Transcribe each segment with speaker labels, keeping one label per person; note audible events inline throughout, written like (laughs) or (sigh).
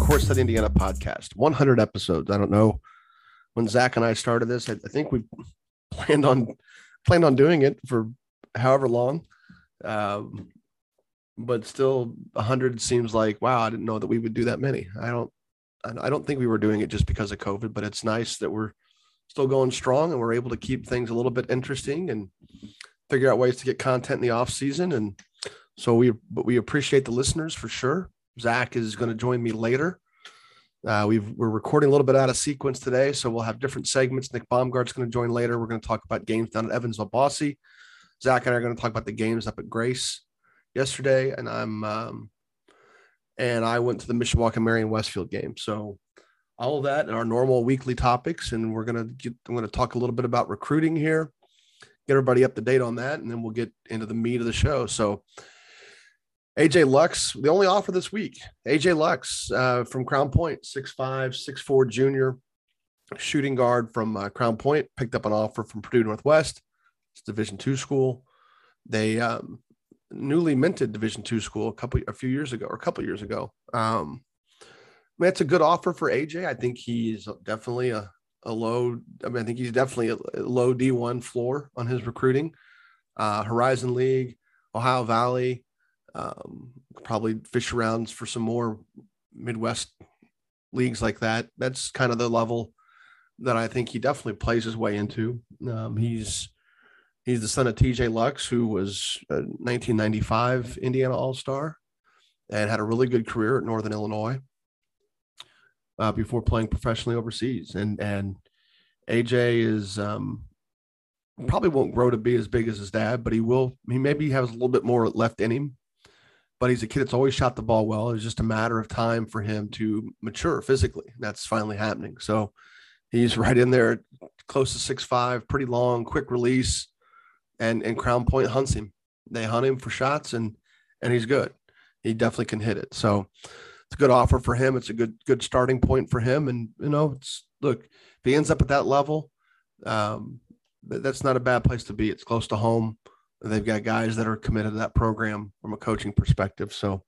Speaker 1: Courtside Indiana podcast. 100 episodes. I don't know when Zach and I started this. I, I think we planned on planned on doing it for however long, um, but still 100 seems like wow. I didn't know that we would do that many. I don't. I don't think we were doing it just because of COVID, but it's nice that we're still going strong and we're able to keep things a little bit interesting and figure out ways to get content in the off season and so we but we appreciate the listeners for sure. Zach is going to join me later. Uh, we are recording a little bit out of sequence today, so we'll have different segments. Nick Baumgart's going to join later. We're going to talk about games down at Evansville Bosse. Zach and I are going to talk about the games up at Grace yesterday, and I'm um, and I went to the Mishawaka Marion Westfield game. So all of that and our normal weekly topics, and we're going to get. I'm going to talk a little bit about recruiting here, get everybody up to date on that, and then we'll get into the meat of the show. So AJ Lux, the only offer this week. AJ Lux uh, from Crown Point, 6'5, 6'4 junior shooting guard from uh, Crown Point, picked up an offer from Purdue Northwest. It's Division two school. They um, newly minted Division two school a couple a few years ago or a couple years ago. Um, I mean, it's a good offer for AJ. I think he's definitely a, a low. I mean, I think he's definitely a, low D one floor on his recruiting. Uh, Horizon League, Ohio Valley, um, probably fish around for some more Midwest leagues like that. That's kind of the level that I think he definitely plays his way into. Um, he's he's the son of TJ Lux, who was a 1995 Indiana All Star and had a really good career at Northern Illinois uh, before playing professionally overseas. And and AJ is um, probably won't grow to be as big as his dad, but he will. He maybe has a little bit more left in him but he's a kid that's always shot the ball well. It's just a matter of time for him to mature physically. That's finally happening. So he's right in there, close to six five, pretty long, quick release, and and Crown Point hunts him. They hunt him for shots, and and he's good. He definitely can hit it. So it's a good offer for him. It's a good good starting point for him. And you know, it's look if he ends up at that level, um, that's not a bad place to be. It's close to home. They've got guys that are committed to that program from a coaching perspective. So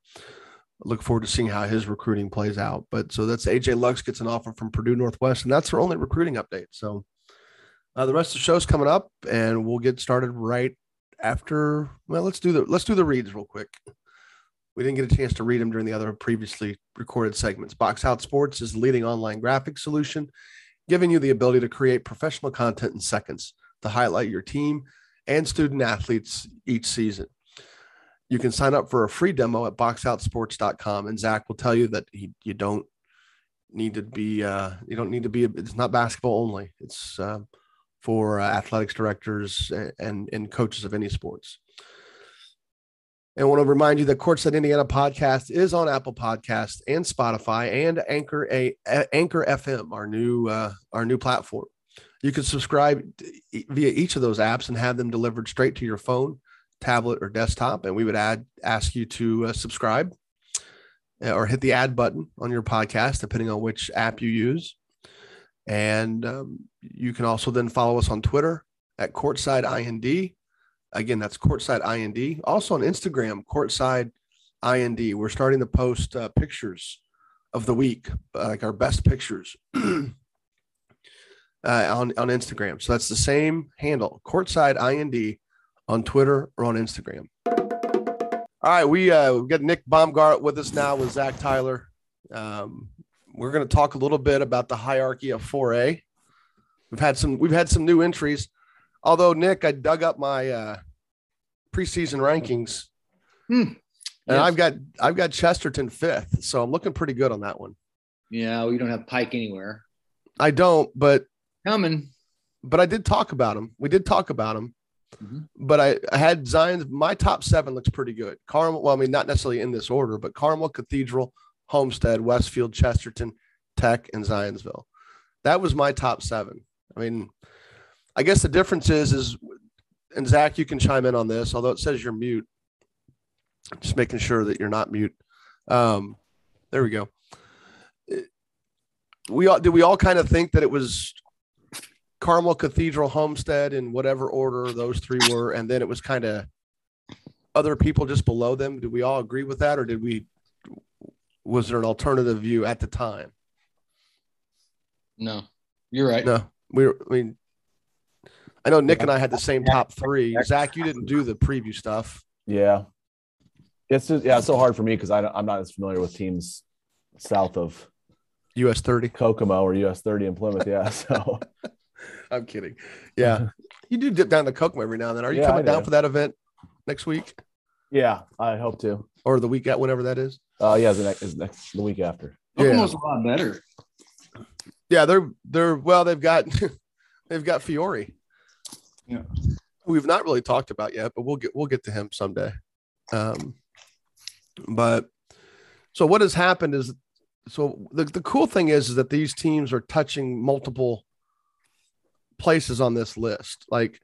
Speaker 1: look forward to seeing how his recruiting plays out. But so that's AJ Lux gets an offer from Purdue Northwest, and that's their only recruiting update. So uh, the rest of the show's coming up, and we'll get started right after. Well, let's do the let's do the reads real quick. We didn't get a chance to read them during the other previously recorded segments. Box Out Sports is the leading online graphic solution, giving you the ability to create professional content in seconds to highlight your team and student athletes each season. You can sign up for a free demo at boxoutsports.com, and Zach will tell you that he, you don't need to be uh, you don't need to be it's not basketball only. It's uh, for uh, athletics directors and and coaches of any sports. And I want to remind you that Courtside Indiana podcast is on Apple Podcast and Spotify and Anchor a Anchor FM, our new uh, our new platform. You can subscribe via each of those apps and have them delivered straight to your phone, tablet, or desktop. And we would add ask you to uh, subscribe uh, or hit the add button on your podcast, depending on which app you use. And um, you can also then follow us on Twitter at Courtside IND. Again, that's Courtside IND. Also on Instagram, Courtside IND. We're starting to post uh, pictures of the week, like our best pictures. (clears throat) uh, on on Instagram. So that's the same handle, Courtside IND, on Twitter or on Instagram. All right, we uh, we got Nick Baumgart with us now with Zach Tyler. Um, we're going to talk a little bit about the hierarchy of 4A. We've had some we've had some new entries. Although Nick, I dug up my uh, preseason rankings, hmm. and yes. I've got I've got Chesterton fifth, so I'm looking pretty good on that one.
Speaker 2: Yeah, we don't have Pike anywhere.
Speaker 1: I don't, but
Speaker 2: Coming.
Speaker 1: But I did talk about him. We did talk about him. Mm-hmm. But I, I had Zion's. My top seven looks pretty good. Carmel. Well, I mean, not necessarily in this order, but Carmel, Cathedral, Homestead, Westfield, Chesterton, Tech, and Zionsville. That was my top seven. I mean, I guess the difference is, is, and Zach, you can chime in on this, although it says you're mute. Just making sure that you're not mute. Um, there we go. We all did we all kind of think that it was Carmel Cathedral Homestead in whatever order those three were, and then it was kind of other people just below them. Did we all agree with that, or did we? Was there an alternative view at the time?
Speaker 2: No, you're right.
Speaker 1: No, we were. I mean, I know Nick and I had the same top three. Zach, you didn't do the preview stuff.
Speaker 3: Yeah, it's just, yeah, it's so hard for me because I'm not as familiar with teams south of
Speaker 1: US 30,
Speaker 3: Kokomo or US 30 in Plymouth. Yeah, (laughs) so (laughs)
Speaker 1: I'm kidding. Yeah, (laughs) you do dip down to Kokomo every now and then. Are you
Speaker 3: Yeah,
Speaker 1: coming
Speaker 3: I
Speaker 1: down
Speaker 3: do.
Speaker 1: for that event next week
Speaker 3: yeah, I hope to.
Speaker 1: or the week at whenever that is?
Speaker 3: Uh, yeah, the next is next the week after.
Speaker 1: Yeah.
Speaker 2: Kokomo's a lot better.
Speaker 1: Yeah, they're they're well, they've got (laughs) they've got Fiore.
Speaker 2: Yeah.
Speaker 1: We've not really talked about yet, but we'll get we'll get to him someday. Um, but so what has happened is so the, the cool thing is, is that these teams are touching multiple places on this list. Like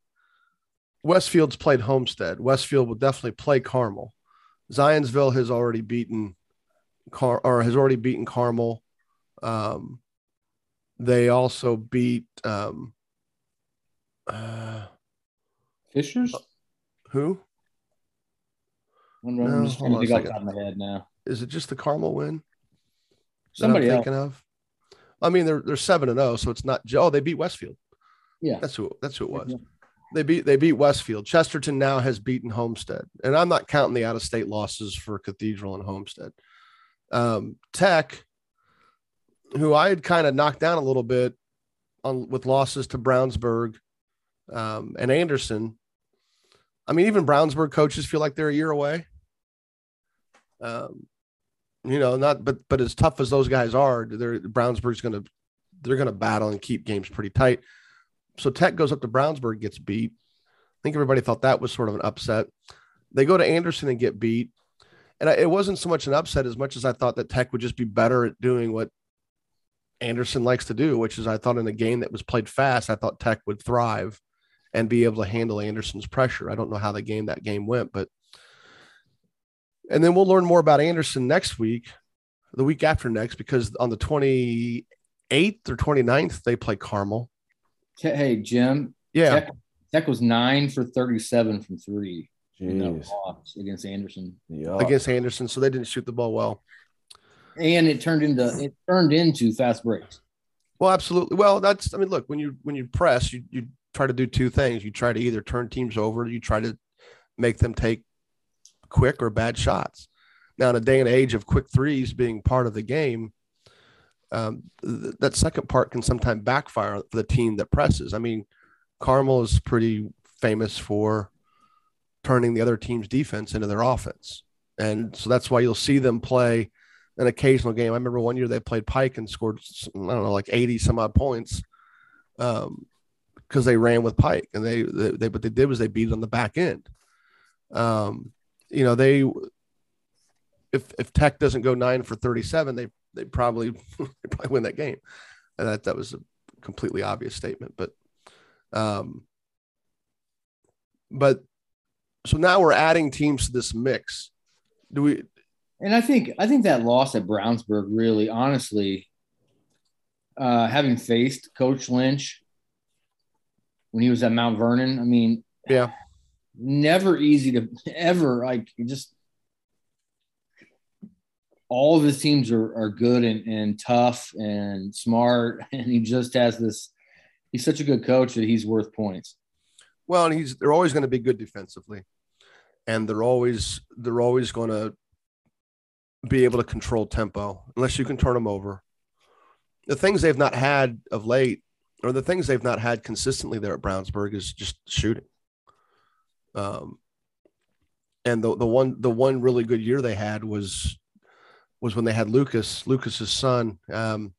Speaker 1: Westfield's played Homestead. Westfield will definitely play Carmel. Zionsville has already beaten Car or has already beaten Carmel. Um, they also beat um, uh,
Speaker 2: Fishers?
Speaker 1: who? No,
Speaker 2: just
Speaker 1: hold on a
Speaker 2: think off the top of my head now.
Speaker 1: Is it just the Carmel win? that
Speaker 2: Somebody
Speaker 1: thinking of. I mean, they're they're seven and zero, so it's not. Oh, they beat Westfield.
Speaker 2: Yeah.
Speaker 1: That's who. That's who it was.
Speaker 2: Yeah.
Speaker 1: They beat they beat Westfield. Chesterton now has beaten Homestead, and I'm not counting the out of state losses for Cathedral and Homestead. Um, Tech, who I had kind of knocked down a little bit on with losses to Brownsburg um, and Anderson. I mean, even Brownsburg coaches feel like they're a year away. Um, you know, not but but as tough as those guys are, they're Brownsburg's gonna they're gonna battle and keep games pretty tight. So Tech goes up to Brownsburg, gets beat. I think everybody thought that was sort of an upset. They go to Anderson and get beat. And I, it wasn't so much an upset as much as I thought that Tech would just be better at doing what Anderson likes to do, which is I thought in a game that was played fast, I thought Tech would thrive and be able to handle Anderson's pressure. I don't know how the game that game went, but and then we'll learn more about Anderson next week, the week after next, because on the 28th or 29th, they play Carmel.
Speaker 2: Hey, Jim.
Speaker 1: Yeah.
Speaker 2: Tech, Tech was nine for 37 from three in loss against Anderson.
Speaker 3: Yeah.
Speaker 1: against Anderson, so they didn't shoot the ball well.
Speaker 2: And it turned into it turned into fast breaks.
Speaker 1: Well, absolutely. Well, that's I mean, look, when you when you press, you you try to do two things. You try to either turn teams over, you try to make them take quick or bad shots. Now, in a day and age of quick threes being part of the game, um, th- that second part can sometimes backfire for the team that presses. I mean, Carmel is pretty famous for turning the other team's defense into their offense. And so that's why you'll see them play an occasional game. I remember one year they played Pike and scored, I don't know, like 80 some odd points um, because they ran with Pike. And they, they, they, what they did was they beat it on the back end. Um, you know, they, if, if Tech doesn't go nine for 37, they, they probably, (laughs) they probably win that game. And that, that was a completely obvious statement. But, um, but so now we're adding teams to this mix. Do we,
Speaker 2: And I think I think that loss at Brownsburg really, honestly, uh, having faced Coach Lynch when he was at Mount Vernon, I mean,
Speaker 1: Yeah.
Speaker 2: never easy to (laughs) ever like just all of his teams are, are good and, and tough and smart (laughs) and he just has this he's such a good coach that he's worth points
Speaker 1: Well, and he's they're always going to be good defensively, and they're always they're always going to be able to control tempo unless you can turn them over. The things they've not had of late, or the things they've not had consistently there at Brownsburg, is just shooting. Um, and the the one the one really good year they had was was when they had Lucas Lucas's son. Um,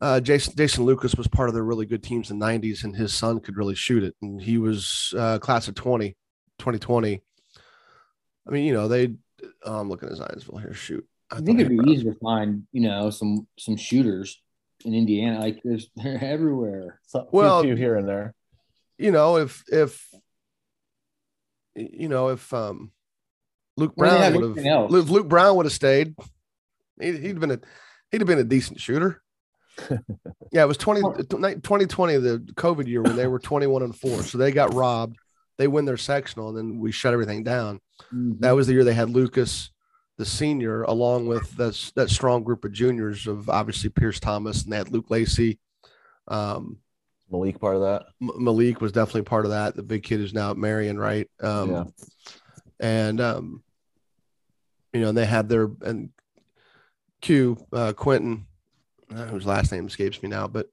Speaker 1: uh, Jason Jason Lucas was part of the really good teams in the 90s, and his son could really shoot it. And he was uh, class of 20, 2020. I mean, you know, they, oh, I'm looking at Zionsville here. Shoot.
Speaker 2: I think it'd be easier to find, you know, some some shooters in Indiana. Like there's (laughs) they're everywhere.
Speaker 3: So,
Speaker 1: Well-
Speaker 3: well, few here and there.
Speaker 1: you know, if if you know if um Luke Brown would have if Luke Brown would have stayed, he'd, he'd been a he'd have been a decent shooter. (laughs) yeah, it was 20, 2020, the COVID year when they were 21 and 4. So they got robbed. They win their sectional and then we shut everything down.
Speaker 2: Mhm.
Speaker 1: That was the year they had Lucas, the senior, along with that, that strong group of juniors of obviously Pierce Thomas and they had Luke Lacey. Um,
Speaker 3: Malik part of that.
Speaker 1: M- Malik was definitely part of that. The big kid who's now at Marion, right? Um,
Speaker 3: Yeah.
Speaker 1: And um, you know, and they had their and Q uh, Quentin, uh, whose last name escapes me now, but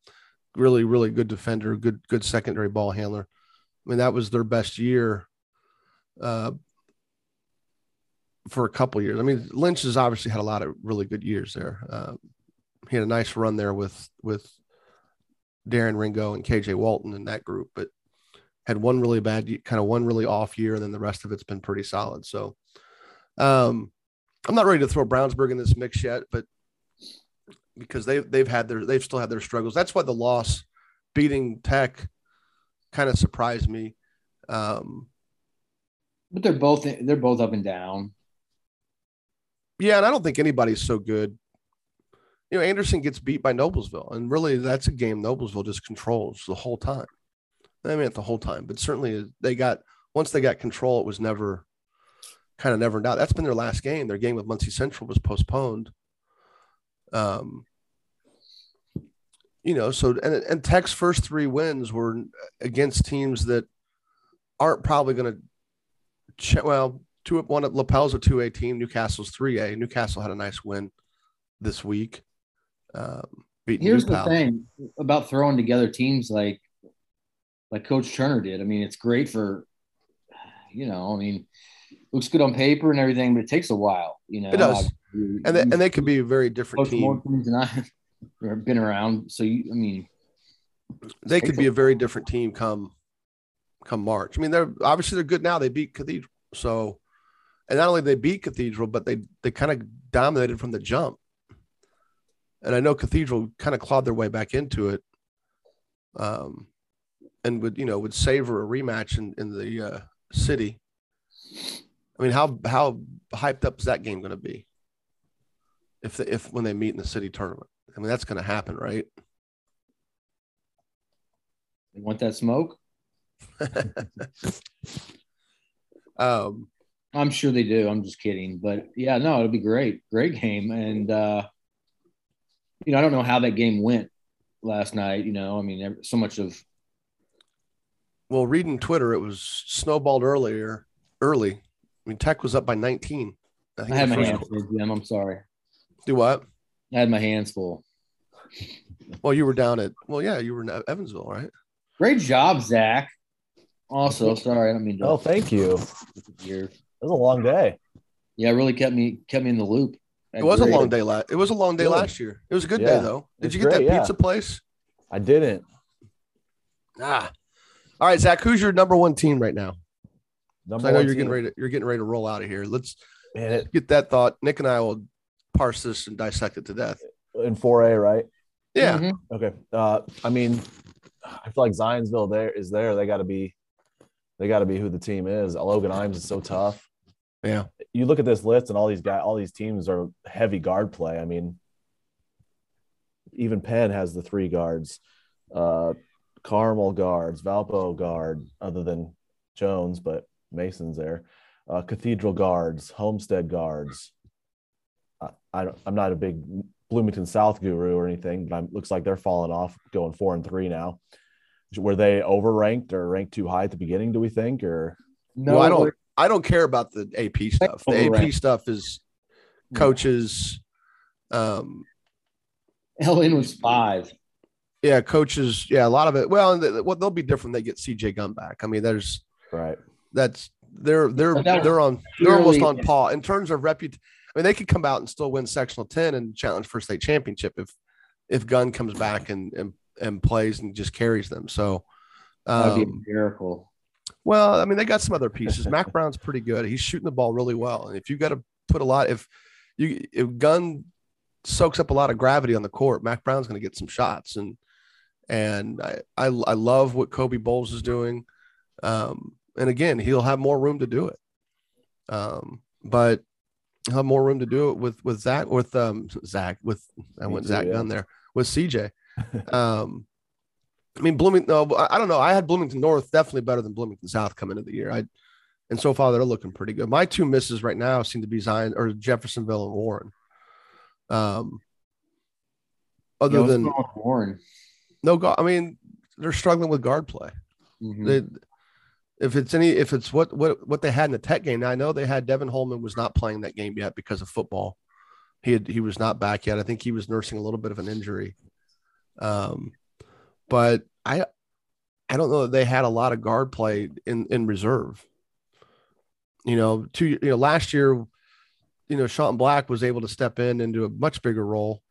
Speaker 1: really, really good defender, good, good secondary ball handler. I mean, that was their best year uh, for a couple years. I mean, Lynch has obviously had a lot of really good years there. Uh, he had a nice run there with with Darren Ringo and KJ Walton in that group, but had one really bad, kind of one really off year, and then the rest of it's been pretty solid. So, um, I'm not ready to throw Brownsburg in this mix yet, but because they've they've had their they've still had their struggles. That's why the loss beating Tech kind of surprised me. Um,
Speaker 2: But they're both they're both up and down.
Speaker 1: yeah, and I don't think anybody's so good. You know, Anderson gets beat by Noblesville, and really that's a game Noblesville just controls the whole time. I mean, not the whole time, but certainly they got once they got control, it was never kind of never doubt. That's been their last game. Their game with Muncie Central was postponed. Um, you know, so and and Tech's first three wins were against teams that aren't probably going to. Ch- well, two one at Lapel's a two A team. Newcastle's three A. Newcastle had a nice win this week. Um,
Speaker 2: Here's
Speaker 1: Newpal.
Speaker 2: the thing about throwing together teams like like Coach Turner did. I mean, it's great for you know, I mean, looks good on paper and everything, but it takes a while, you know.
Speaker 1: It does.
Speaker 2: You-
Speaker 1: and they, and they could be a very different
Speaker 2: coach more
Speaker 1: team.
Speaker 2: teams than I (laughs) have been around. So you, I mean,
Speaker 1: They could be a very different team come come March. I mean, they're obviously they're good now. They beat Cathedral, so and not only they beat Cathedral, but they they kind of dominated from the jump. And I know Cathedral kind of clawed their way back into it, um, and would you know would savor a rematch in in the uh, city. I mean, how how hyped up is that game going to be? If the, if when they meet in the city tournament, I mean that's going to happen, right?
Speaker 2: they want that smoke. (laughs)
Speaker 1: um,
Speaker 2: I'm sure they do. I'm just kidding. But yeah, no, it'll be great. Great game. And, uh, you know, I don't know how that game went last night. You know, I mean, so much of,
Speaker 1: well, reading Twitter, it was snowballed earlier, early. I mean, Tech was up by 19. I
Speaker 2: I
Speaker 1: think
Speaker 2: had my hands full, Jim. I'm sorry.
Speaker 1: do what?
Speaker 2: I had my hands full.
Speaker 1: Well, you were down at well, yeah, you were in Evansville, right?
Speaker 2: Great job, Zach. Also, sorry, I don't mean to.
Speaker 3: Oh, thank you. It was a long day.
Speaker 2: Yeah, it really kept me kept me in the loop.
Speaker 1: It was a long day last. It was a long day
Speaker 3: Good.
Speaker 1: last year. It was a good
Speaker 3: Yeah.
Speaker 1: day though. Did
Speaker 3: It's
Speaker 1: you get that
Speaker 3: great, yeah.
Speaker 1: pizza place?
Speaker 3: I didn't.
Speaker 1: Ah. All right, Zach. Who's your number one team right now? 'Cause
Speaker 3: Number
Speaker 1: I know you're
Speaker 3: team-
Speaker 1: getting ready. To, you're getting ready to roll out of here. Let's
Speaker 3: Man, it,
Speaker 1: get that thought. Nick and I will parse this and dissect it to death.
Speaker 3: in 4A, right?
Speaker 1: Yeah.
Speaker 2: Mhm.
Speaker 3: Okay. Uh, I mean, I feel like Zionsville there is there. They got to be, they got to be who the team is. Logan Imes is so tough.
Speaker 1: Yeah.
Speaker 3: You look at this list, and all these guys, all these teams are heavy guard play. I mean, even Penn has the three guards, uh, Carmel guards, Valpo guard, other than Jones, but Mason's there. Uh, Cathedral guards, Homestead guards. I, I don't, I'm not a big Bloomington South guru or anything, but I'm, looks like they're falling off, going four and three now. Were they overranked or ranked too high at the beginning? Do we think, or
Speaker 2: No,
Speaker 1: well, I don't. I don't care about the AP stuff. The AP stuff is coaches. Um,
Speaker 2: Ellen was five.
Speaker 1: yeah, coaches. Yeah, a lot of it. Well, and the, what they'll be different. They get CJ Gunn back. I mean, there's
Speaker 3: right?
Speaker 1: That's they're they're
Speaker 2: that
Speaker 1: they're on they're almost on par in terms of reputation. I mean, they could come out and still win sectional ten and challenge for state championship if if Gunn comes back and and, and plays and just carries them. So,
Speaker 2: That'd
Speaker 1: um,
Speaker 2: be a miracle.
Speaker 1: well, I mean, they got some other pieces. Mac Brown's pretty good. He's shooting the ball really well, and if you've got to put a lot, if you if Gunn soaks up a lot of gravity on the court, Mac Brown's going to get some shots, and and I, I I love what Kobe Bowles is doing, um, and again he'll have more room to do it, um, but he'll have more room to do it with with Zach with um Zach with I went Zach
Speaker 3: yeah.
Speaker 1: Gunn there with CJ. Um, I mean Bloomington. No, I don't know. I had Bloomington North definitely better than Bloomington South coming into the year. I and so far they're looking pretty good. My two misses right now seem to be Zion or Jeffersonville and Warren. Um, other than
Speaker 2: going on with Warren.
Speaker 1: no guard, I mean they're struggling with guard play.
Speaker 2: Mhm.
Speaker 1: They, if it's any, if it's what what what they had in the Tech game, now I know they had Devin Holman was not playing that game yet because of football. He had he was not back yet. I think he was nursing a little bit of an injury. Um, but I I don't know that they had a lot of guard play in in reserve. You know, two you know last year, you know Sean Black was able to step in into a much bigger role,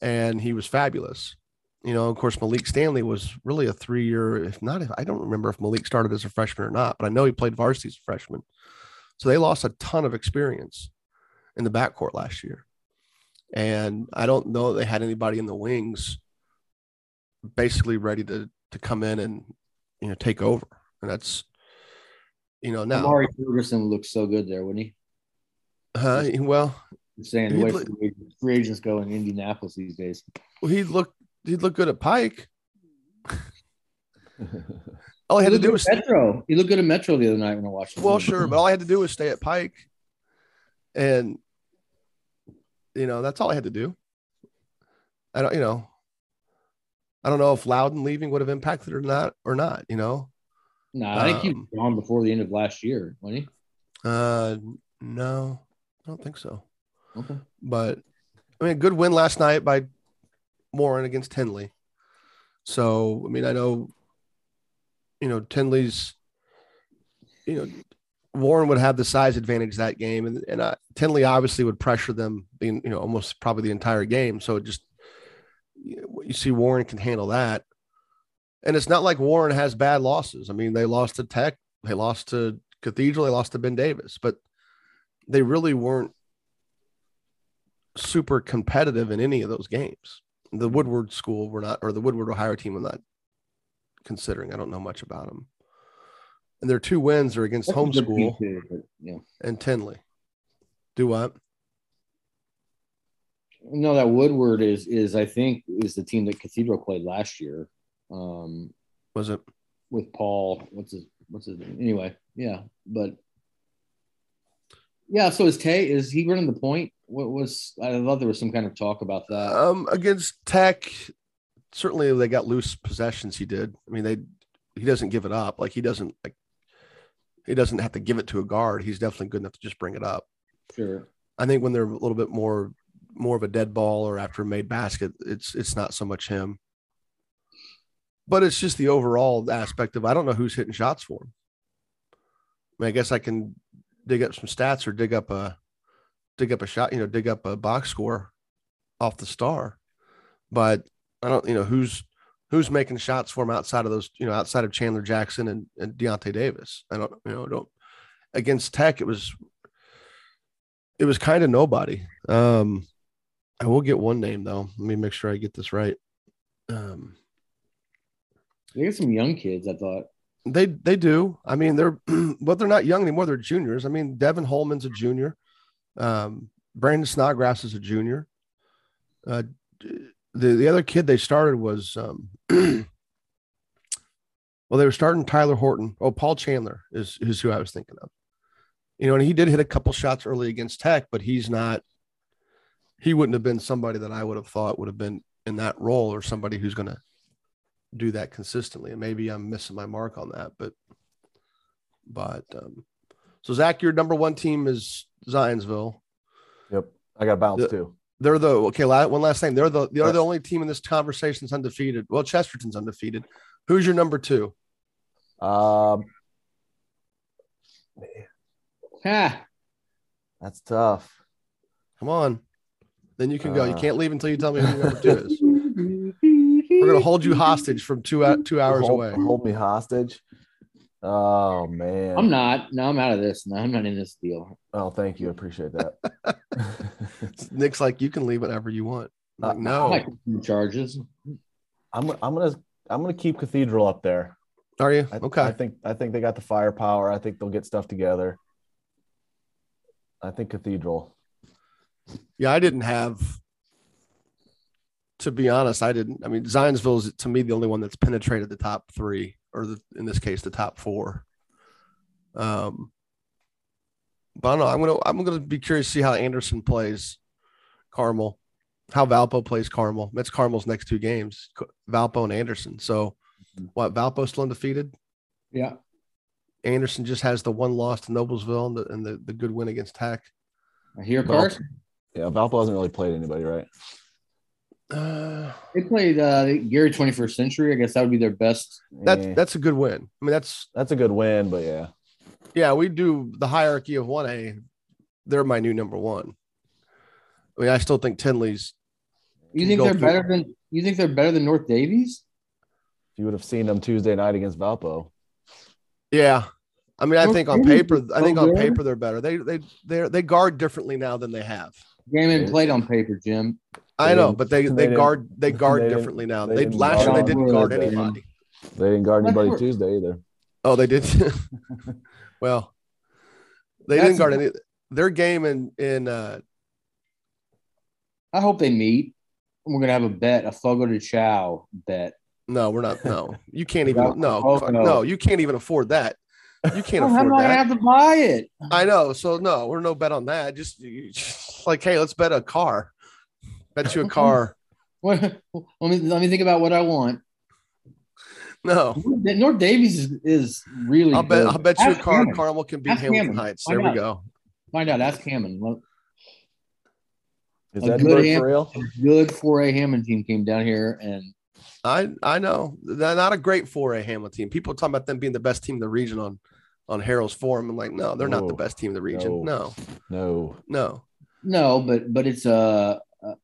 Speaker 1: and he was fabulous. You know, of course, Malik Stanley was really a three year, if not, if I don't remember if Malik started as a freshman or not, but I know he played varsity as a freshman. So they lost a ton of experience in the backcourt last year. And I don't know they had anybody in the wings basically ready to to come in and you know take over. And that's you know now
Speaker 2: Amari Ferguson looks so good there, wouldn't he?
Speaker 1: uh, well
Speaker 2: saying the way free agents go in Indianapolis these days.
Speaker 1: Well, he looked he'd look good at Pike. (laughs) All I had to do was
Speaker 2: Metro. He looked good at Metro the other night when I watched.
Speaker 1: Well, sure, but all I had to do was stay at Pike, and you know that's all I had to do. I don't, you know, I don't know if Loudon leaving would have impacted or not or not. You know,
Speaker 2: Nah, I think he was
Speaker 1: Um,
Speaker 2: gone before the end of last year, wasn't he?
Speaker 1: uh, no, I don't think so.
Speaker 2: Okay.
Speaker 1: But I mean, good win last night by Warren against Tindley. So I mean, I know, you know, Tindley's, you know, Warren would have the size advantage that game, and and uh, Tindley obviously would pressure them, being you know almost probably the entire game. So it just you see Warren can handle that, and it's not like Warren has bad losses. I mean, they lost to Tech, they lost to Cathedral, they lost to Ben Davis, but they really weren't super competitive in any of those games. The Woodward school we're not, or the Woodward Ohio team were not considering. I don't know much about them. And their two wins are against
Speaker 2: That's
Speaker 1: homeschool
Speaker 2: too, yeah.
Speaker 1: and Tindley. Do what?
Speaker 2: No, that Woodward is is I think is the team that Cathedral played last year. Um,
Speaker 1: Was it?
Speaker 2: with Paul. What's his what's his name? Anyway, yeah, but yeah. So is Tay? Is he running the point? What was? I thought there was some kind of talk about that.
Speaker 1: Um, against Tech, certainly they got loose possessions. He did. I mean, they he doesn't give it up. Like he doesn't like he doesn't have to give it to a guard. He's definitely good enough to just bring it up.
Speaker 2: Sure.
Speaker 1: I think when they're a little bit more more of a dead ball or after a made basket, it's it's not so much him. But it's just the overall aspect of I don't know who's hitting shots for him. I, mean, I guess I can dig up some stats or dig up a dig up a shot, you know, dig up a box score off the star. But I don't, you know, who's who's making shots for him outside of those, you know, outside of Chandler Jackson and, and Deontay Davis. I don't, you know, don't against Tech, it was it was kind of nobody. Um, I will get one name though. Let me make sure I get this right. Um,
Speaker 2: They got some young kids. I thought.
Speaker 1: they they do. I mean, they're (clears throat) but they're not young anymore. They're juniors. I mean, Devin Holman's a junior. Um, Brandon Snodgrass is a junior. Uh, the the other kid they started was um, (clears throat) well, they were starting Tyler Horton. Oh, Paul Chandler is is who I was thinking of. You know, and he did hit a couple shots early against Tech, but he's not. He wouldn't have been somebody that I would have thought would have been in that role or somebody who's going to do that consistently. And maybe I'm missing my mark on that, but but um, so Zach, your number one team is Zionsville.
Speaker 3: Yep. I got bounced
Speaker 1: The-
Speaker 3: too.
Speaker 1: They're the okay. la- One last thing, they're the they're the only team in this conversation that's undefeated. Well, Chesterton's undefeated. Who's your number two?
Speaker 3: Um,
Speaker 2: Ha!
Speaker 3: that's tough.
Speaker 1: Come on, then you can go. You
Speaker 3: Uh.
Speaker 1: can't leave until you tell me who your number two is. (laughs) We're gonna hold you hostage from two two hours
Speaker 3: hold,
Speaker 1: away.
Speaker 3: Hold me hostage. Oh man.
Speaker 2: I'm not. No, I'm out of this. No, I'm not in this deal.
Speaker 3: Oh, thank you. I appreciate that. (laughs) (laughs)
Speaker 1: Nick's like, you can leave whatever you want. I'm like,
Speaker 2: I
Speaker 1: no.
Speaker 2: like charges.
Speaker 3: I'm I'm gonna I'm gonna keep Cathedral up there.
Speaker 1: Are you?
Speaker 3: I,
Speaker 1: okay.
Speaker 3: I think I think they got the firepower. I think they'll get stuff together. I think Cathedral.
Speaker 1: Yeah, I didn't have. To be honest, I didn't. I mean, Zionsville is to me the only one that's penetrated the top three, or the, in this case, the top four. Um, but I don't know. I'm gonna I'm gonna be curious to see how Anderson plays Carmel, how Valpo plays Carmel. That's Carmel's next two games, Valpo and Anderson. So, what Valpo still undefeated?
Speaker 2: Yeah.
Speaker 1: Anderson just has the one loss to Noblesville and the, and the, the good win against Tech.
Speaker 2: I hear Carson.
Speaker 3: Yeah, Valpo hasn't really played anybody, right?
Speaker 1: Uh,
Speaker 2: They played uh, Gary 21st Century. I guess that would be their best.
Speaker 1: That's
Speaker 3: Eh,
Speaker 1: that's a good win. I mean, that's
Speaker 3: that's a good win, but yeah.
Speaker 1: yeah. We do the hierarchy of one A. They're my new number one. I mean, I still think Tindley's.
Speaker 2: You think they're
Speaker 1: through-
Speaker 2: better than you think they're better than North Davies?
Speaker 3: If you would have seen them Tuesday night against Valpo.
Speaker 1: Yeah, I mean, I
Speaker 2: Well,
Speaker 1: think on
Speaker 2: maybe
Speaker 1: paper, I think
Speaker 2: so
Speaker 1: on paper they're better. They they they they guard differently now than they have.
Speaker 2: Game and played on paper, Jim.
Speaker 1: I know, but they
Speaker 3: they
Speaker 1: they guard they (laughs) guard
Speaker 3: they
Speaker 1: differently now.
Speaker 3: they
Speaker 1: They,
Speaker 3: didn't
Speaker 1: last year they
Speaker 3: guard
Speaker 1: didn't guard
Speaker 2: good.
Speaker 1: anybody.
Speaker 3: They didn't guard anybody Tuesday either.
Speaker 1: Oh, they did. (laughs) well, they
Speaker 2: That's-
Speaker 1: didn't guard any. Their game in in uh,
Speaker 2: I hope they meet. We're gonna have a bet, a Fogo de Chão bet.
Speaker 1: no, we're not. No, you can't (laughs) even. No,
Speaker 2: oh,
Speaker 1: fuck,
Speaker 2: no.
Speaker 1: no, you can't even afford that. You can't
Speaker 2: how
Speaker 1: afford
Speaker 2: am I gonna
Speaker 1: that.
Speaker 2: have to buy it?
Speaker 1: I know. So no, we're no bet on that. Just, just like, hey, let's bet a car. Bet you a (laughs) car.
Speaker 2: What, let me let me think about what I want.
Speaker 1: No,
Speaker 2: North Davies is, is really.
Speaker 1: I'll bet.
Speaker 2: good.
Speaker 1: I'll bet you a car.
Speaker 2: Hammond.
Speaker 1: Carmel can beat
Speaker 2: Ask
Speaker 1: Hamilton
Speaker 2: Hammond.
Speaker 1: Heights.
Speaker 2: Find
Speaker 1: There we
Speaker 2: out.
Speaker 1: go.
Speaker 2: Find out. Ask Hammond. Well,
Speaker 3: Is
Speaker 2: A
Speaker 3: that
Speaker 2: good
Speaker 3: good
Speaker 2: hand-
Speaker 3: for real?
Speaker 2: a good 4A Hammond team came down here, and
Speaker 1: I I know. They're not a great 4A Hamilton team. People talking about them being the best team in the region on on Harold's Forum. I'm like, no, they're not the best team in the region. No,
Speaker 3: No.
Speaker 1: no.
Speaker 2: no, but but it's uh, uh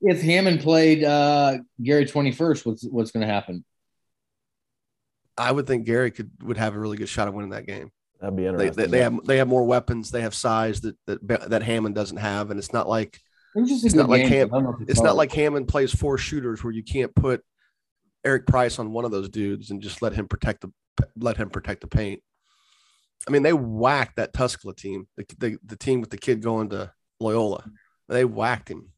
Speaker 2: if Hammond played uh Gary 21st, what's what's going to happen?
Speaker 1: I would think Gary could would have a really good shot of winning that game.
Speaker 3: That'd be
Speaker 1: They,
Speaker 3: interesting.
Speaker 1: they, they have they have more weapons. They have size that that that Hammond doesn't have, and it's not like
Speaker 2: It was just
Speaker 1: It's not like. Ham-
Speaker 2: I don't know if
Speaker 1: it's not like Hammond plays four shooters where you can't put Eric Price on one of those dudes and just let him protect the let him protect the paint. I mean, they whacked that Tuscola team, the, the, the team with the kid going to Loyola. They whacked him,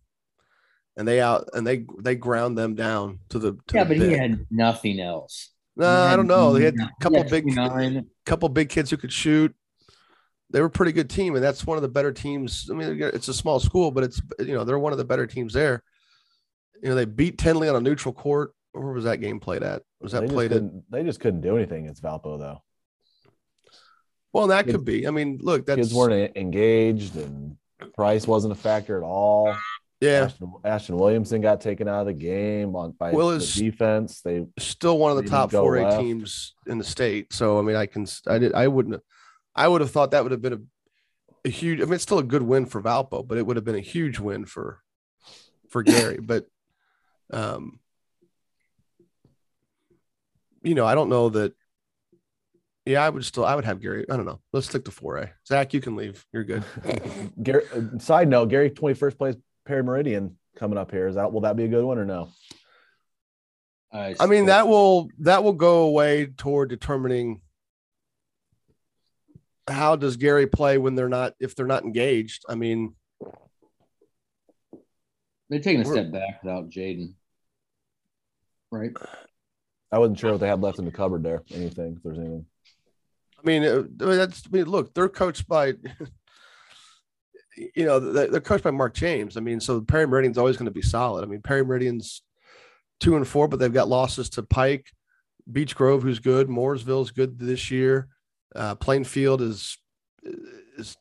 Speaker 1: and they out and they they ground them down to the. To
Speaker 2: yeah,
Speaker 1: the
Speaker 2: but he had nothing else.
Speaker 1: No, I don't know. They had a couple
Speaker 2: had
Speaker 1: big
Speaker 2: 29.
Speaker 1: couple big kids who could shoot. They were a pretty good team, and that's one of the better teams. I mean, it's a small school, but it's you know they're one of the better teams there. You know, they beat Tindley on a neutral court. Where was that game played at? Was that
Speaker 3: just
Speaker 1: played at?
Speaker 3: They just couldn't do anything against Valpo though.
Speaker 1: Well, that
Speaker 3: kids-
Speaker 1: could be. I mean, look, that's
Speaker 3: Kids weren't engaged, and Price wasn't a factor at all.
Speaker 1: Yeah,
Speaker 3: Ashton, Ashton Williamson got taken out of the game on by
Speaker 1: Will
Speaker 3: the defense. They
Speaker 1: still one of the top four A teams in the state. So I mean, I can I did I wouldn't I would have thought that would have been a, a huge. I mean, it's still a good win for Valpo, but it would have been a huge win for for Gary. (laughs) but um, you know, I don't know that. Yeah, I would still I would have Gary. I don't know. Let's stick to four A. Zach, you can leave. You're good. (laughs)
Speaker 3: Gary, uh, side note, Gary twenty first plays Perry Meridian coming up here. Is that will that be a good one or no?
Speaker 2: Uh,
Speaker 1: I mean, that will that will go away toward determining how does Gary play when they're not if they're not engaged. I mean,
Speaker 2: they're taking a step back without Jaden, right?
Speaker 3: I wasn't sure what they had left in the cupboard there. Anything? If there's anything.
Speaker 1: I mean, uh, that's I mean, look, they're coached by (laughs) you know, they're coached by Mark James. I mean, so Perry Meridian's always going to be solid. I mean, Perry Meridian's two and four, but they've got losses to Pike, Beech Grove, who's good, Mooresville's good this year. Uh, Plainfield is is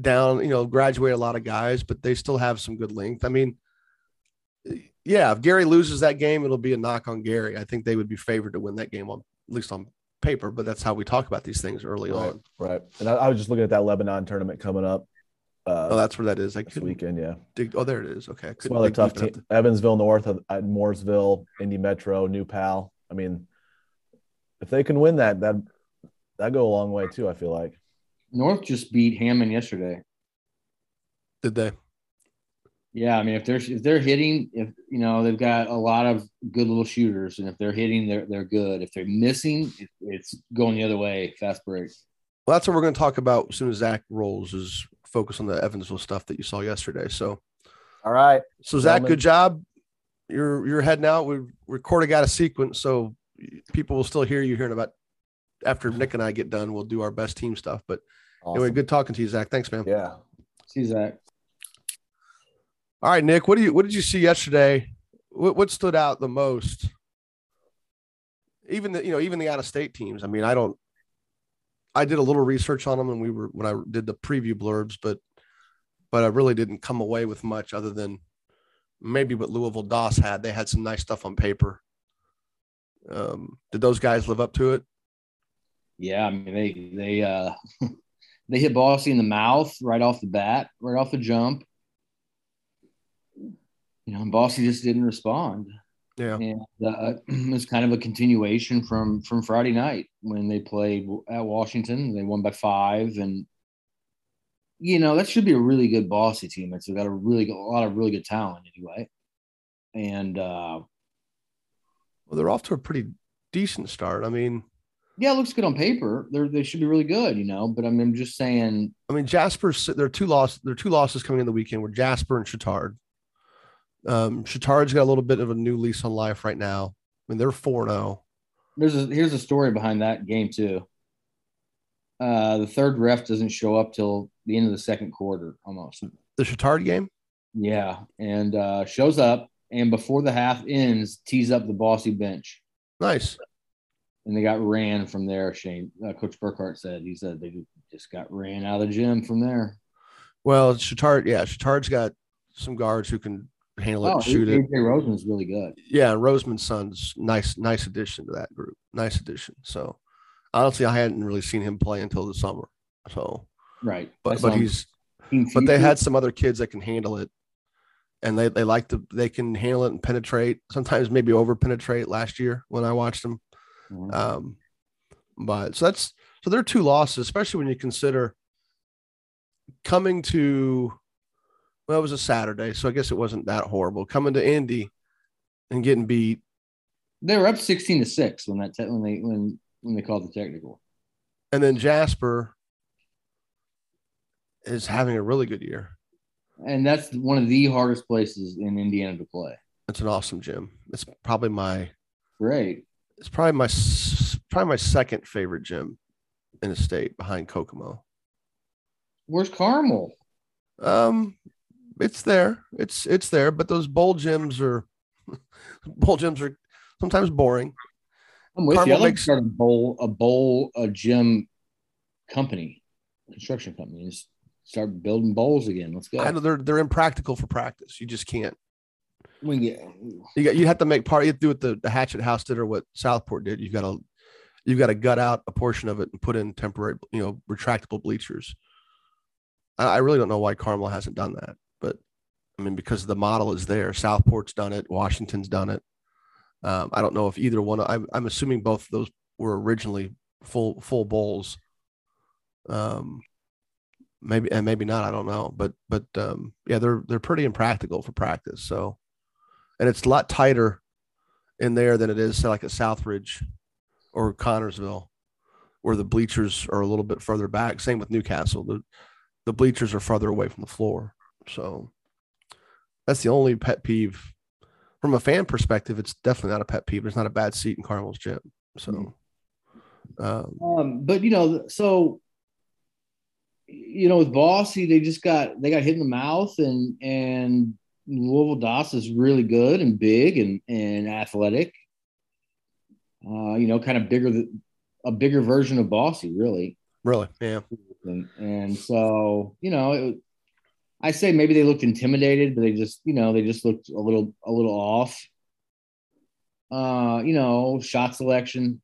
Speaker 1: down, you know, graduate a lot of guys, but they still have some good length. I mean, yeah, if Gary loses that game, it'll be a knock on Gary. I think they would be favored to win that game on at least on paper, but that's how we talk about these things early
Speaker 3: Right,
Speaker 1: on.
Speaker 3: right. And I, I was just looking at that Lebanon tournament coming up uh,
Speaker 1: Oh, that's where that is. I
Speaker 3: this weekend. Yeah,
Speaker 1: dig. Oh, there it is. Okay, I
Speaker 3: some other tough
Speaker 1: deep enough
Speaker 3: team. Evansville North, uh, at Mooresville, Indy Metro, New Pal. I mean, if they can win that, that that go a long way too. I feel like
Speaker 2: North just beat Hammond yesterday.
Speaker 1: Did they?
Speaker 2: Yeah, I mean, if they're if they're hitting, if you know they've got a lot of good little shooters, and if they're hitting, they're they're good. If they're missing, it, it's going the other way. Fast break.
Speaker 1: Well, that's what we're going to talk about as soon as Zach rolls. Is focus on the Evansville stuff that you saw yesterday. So,
Speaker 3: all right.
Speaker 1: So Zach, good job. You're you're heading out. We recording out a sequence, so people will still hear you hearing about after Nick and I get done. We'll do our best team stuff. But awesome. anyway, good talking to you, Zach. Thanks, man.
Speaker 3: Yeah.
Speaker 2: See you, Zach.
Speaker 1: All right, Nick. What do you what did you see yesterday? What, what stood out the most? Even the you know even the out of state teams. I mean, I don't. I did a little research on them, and we were when I did the preview blurbs, but but I really didn't come away with much other than maybe what Louisville Doss had. They had some nice stuff on paper. Um, did those guys live up to it?
Speaker 2: Yeah, I mean they they uh (laughs) they hit Bosse in the mouth right off the bat, right off the jump you know, and Bosse just didn't respond.
Speaker 1: Yeah,
Speaker 2: and uh, (clears throat) it was kind of a continuation from from Friday night when they played at Washington. They won by five, and you know that should be a really good Bosse team. It's got a really a lot of really good talent anyway, and uh,
Speaker 1: well, they're off to a pretty decent start. I mean,
Speaker 2: yeah, it looks good on paper. They're they should be really good, you know. But I mean, I'm just saying.
Speaker 1: I mean, Jasper's there are two losses. There are two losses coming in the weekend. Where Jasper and Chatard. Um, Chatard's got a little bit of a new lease on life right now. I mean, they're 4 0.
Speaker 2: There's a, here's a story behind that game, too. Uh, the third ref doesn't show up till the end of the second quarter almost.
Speaker 1: The Chatard game?
Speaker 2: Yeah. And uh, shows up, and before the half ends, tees up the Bosse bench.
Speaker 1: Nice.
Speaker 2: And they got ran from there. Shane, uh, Coach Burkhart said, he said they just got ran out of the gym from there.
Speaker 1: Well, Chatard, yeah, Chatard's got some guards who can handle it,
Speaker 2: oh,
Speaker 1: shoot AJ
Speaker 2: it. Roseman's really good.
Speaker 1: Yeah, Roseman's son's nice, nice addition to that group. Nice addition. So honestly, I hadn't really seen him play until the summer. So
Speaker 2: right,
Speaker 1: but but he's but they had some other kids that can handle it, and they they like to they can handle it and penetrate. Sometimes maybe over penetrate. Last year when I watched them, mm-hmm. um, but so that's so there are two losses, especially when you consider coming to well, it was a Saturday, so I guess it wasn't that horrible. Coming to Indy and getting beat.
Speaker 2: They were up sixteen to six when that te- when they when when they called the technical.
Speaker 1: And then Jasper is having a really good year.
Speaker 2: And that's one of the hardest places in Indiana to play.
Speaker 1: It's an awesome gym. It's probably my
Speaker 2: great.
Speaker 1: It's probably my probably my second favorite gym in the state behind Kokomo.
Speaker 2: Where's Carmel?
Speaker 1: Um, it's there. It's it's there, but those bowl gyms are (laughs) bowl gyms are sometimes boring.
Speaker 2: I'm with Carmel you. I like makes, start a bowl a bowl a gym company, construction company. Just start building bowls again. Let's go.
Speaker 1: I know they're they're impractical for practice. You just can't.
Speaker 2: We get
Speaker 1: you got you have to make part. You have to do what the, the Hatchet House did or what Southport did. You've got to you've got to gut out a portion of it and put in temporary, you know, retractable bleachers. I, I really don't know why Carmel hasn't done that. I mean, because the model is there. Southport's done it. Washington's done it. Um, I don't know if either one. I'm, I'm assuming both those were originally full full bowls. Um, maybe and maybe not. I don't know. But but um, yeah, they're they're pretty impractical for practice. So, and it's a lot tighter in there than it is say, like at Southridge or Connersville, where the bleachers are a little bit further back. Same with Newcastle. The the bleachers are farther away from the floor. So that's the only pet peeve from a fan perspective. It's definitely not a pet peeve. There's not a bad seat in Carmel's gym. So,
Speaker 2: um, um, but you know, so you know, with Bosse, they just got they got hit in the mouth, and and Louisville Doss is really good and big and and athletic. Uh, you know, kind of bigger a bigger version of Bosse, really.
Speaker 1: Really, yeah.
Speaker 2: And, and so you know, it, I say maybe they looked intimidated, but they just, you know, they just looked a little, a little off. Uh, you know, shot selection,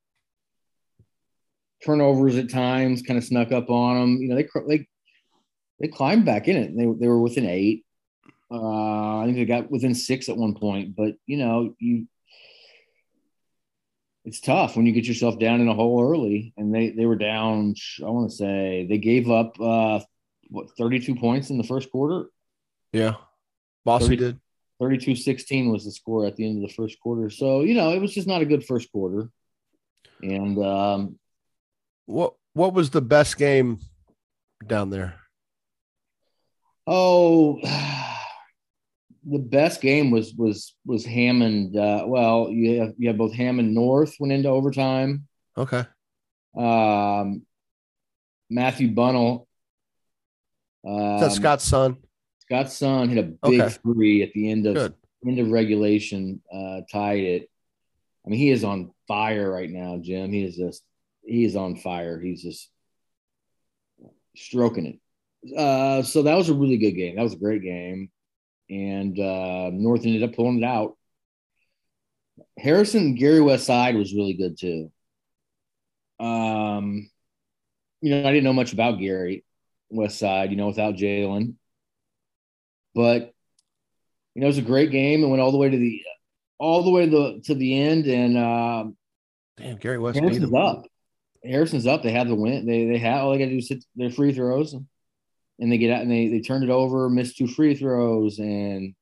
Speaker 2: turnovers at times kind of snuck up on them. You know, they they they climbed back in it. They they were within eight. Uh, I think they got within six at one point, but you know, you it's tough when you get yourself down in a hole early, and they they were down. I want to say they gave up uh, what 32 points in the first quarter.
Speaker 1: Yeah, Bosse 30, did.
Speaker 2: 32-16 was the score at the end of the first quarter. So you know it was just not a good first quarter. And um,
Speaker 1: what what was the best game down there?
Speaker 2: Oh, (sighs) the best game was was was Hammond. Uh, well, you have you have both Hammond North went into overtime.
Speaker 1: Okay.
Speaker 2: Um, Matthew Bunnell.
Speaker 1: Um, That's Scott's son.
Speaker 2: Scott's son hit a big okay. three at the end of Good. end of regulation, uh, tied it. I mean, he is on fire right now, Jim. He is just he is on fire. He's just stroking it. Uh, so that was a really good game. That was a great game and uh, North ended up pulling it out. Harrison Gary West Side was really good too. Um, you know, I didn't know much about Gary West Side, you know, without Jalen, but you know, it was a great game and went all the way to the all the way to the to the end. And uh,
Speaker 1: damn, Gary West
Speaker 2: Harrison's up. Harrison's up. They have the win. They they have all they got to do is hit their free throws and they get out and they they turned it over, missed two free throws, and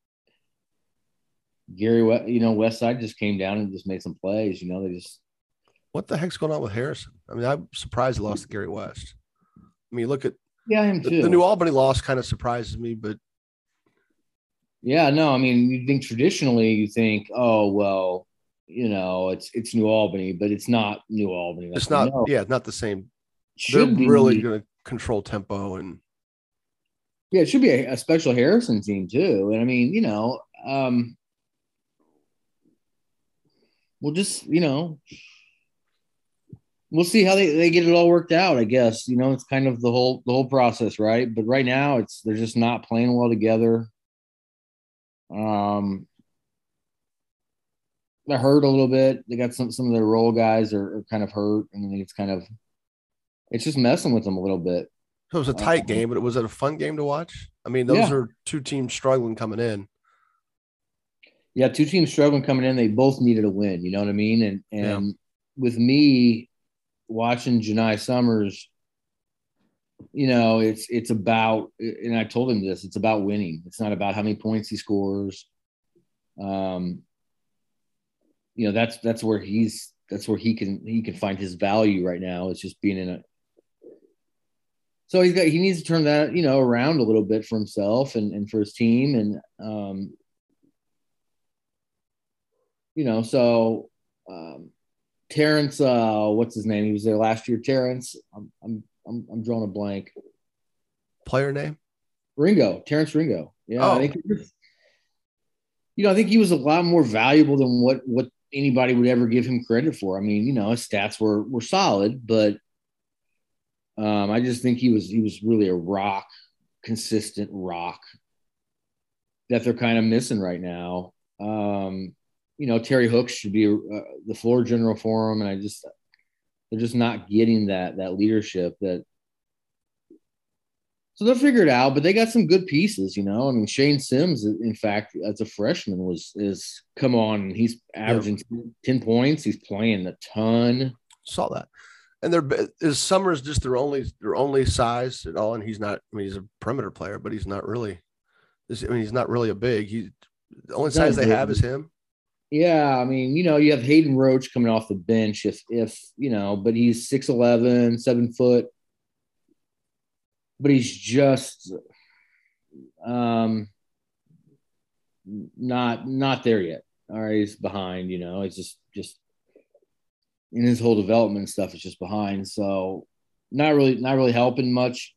Speaker 2: Gary, you know, West Side just came down and just made some plays. You know, they just.
Speaker 1: What the heck's going on with Harrison? I mean, I'm surprised they lost to Gary West. I mean, look at
Speaker 2: yeah, him too.
Speaker 1: The, the New Albany loss kind of surprises me, but
Speaker 2: yeah, no, I mean, you think traditionally, you think, oh well, you know, it's it's New Albany, but it's not New Albany.
Speaker 1: It's not, yeah, not the same. Should They're be, really going to control tempo and
Speaker 2: yeah, it should be a, a, special Harrison team too. And I mean, you know, um, we'll just, you know, we'll see how they, they get it all worked out. I guess you know it's kind of the whole the whole process, right? But right now, it's they're just not playing well together. Um, they're hurt a little bit. They got some some of their role guys are, are kind of hurt, and it's kind of it's just messing with them a little bit.
Speaker 1: So it was a tight uh, game, but it was it a fun game to watch? I mean, those yeah. are two teams struggling coming in.
Speaker 2: Yeah, two teams struggling coming in. They both needed a win. You know what I mean? And and yeah. with me watching Janai Summers, you know, it's it's about and I told him this, it's about winning. It's not about how many points he scores. Um, you know, that's that's where he's that's where he can he can find his value right now. It's just being in a so he's got he needs to turn that you know around a little bit for himself and, and for his team and um you know so um Terrence uh what's his name? He was there last year. Terrence I'm I'm I'm, I'm drawing a blank.
Speaker 1: Player name?
Speaker 2: Ringo Terrence Ringo. Yeah oh. I think you know I think he was a lot more valuable than what what anybody would ever give him credit for. I mean you know his stats were were solid but um, I just think he was he was really a rock, consistent rock that they're kind of missing right now. Um, you know, Terry Hooks should be uh, the floor general for him, and I just they're just not getting that that leadership that. So they'll figure it out, but they got some good pieces, you know. I mean, Shane Sims, in fact, as a freshman, was is come on, he's averaging yeah. ten points. He's playing a ton.
Speaker 1: Saw that and they're is Summers just their only their only size at all, and he's not. I mean, he's a perimeter player, but he's not really. I mean, he's not really a big. He the only size they have is him.
Speaker 2: Yeah, I mean, you know, you have Hayden Roach coming off the bench if if you know, but he's 6'11, 7 foot. But he's just um not not there yet. All right, he's behind, you know. It's just just in his whole development stuff is just behind. So not really not really helping much.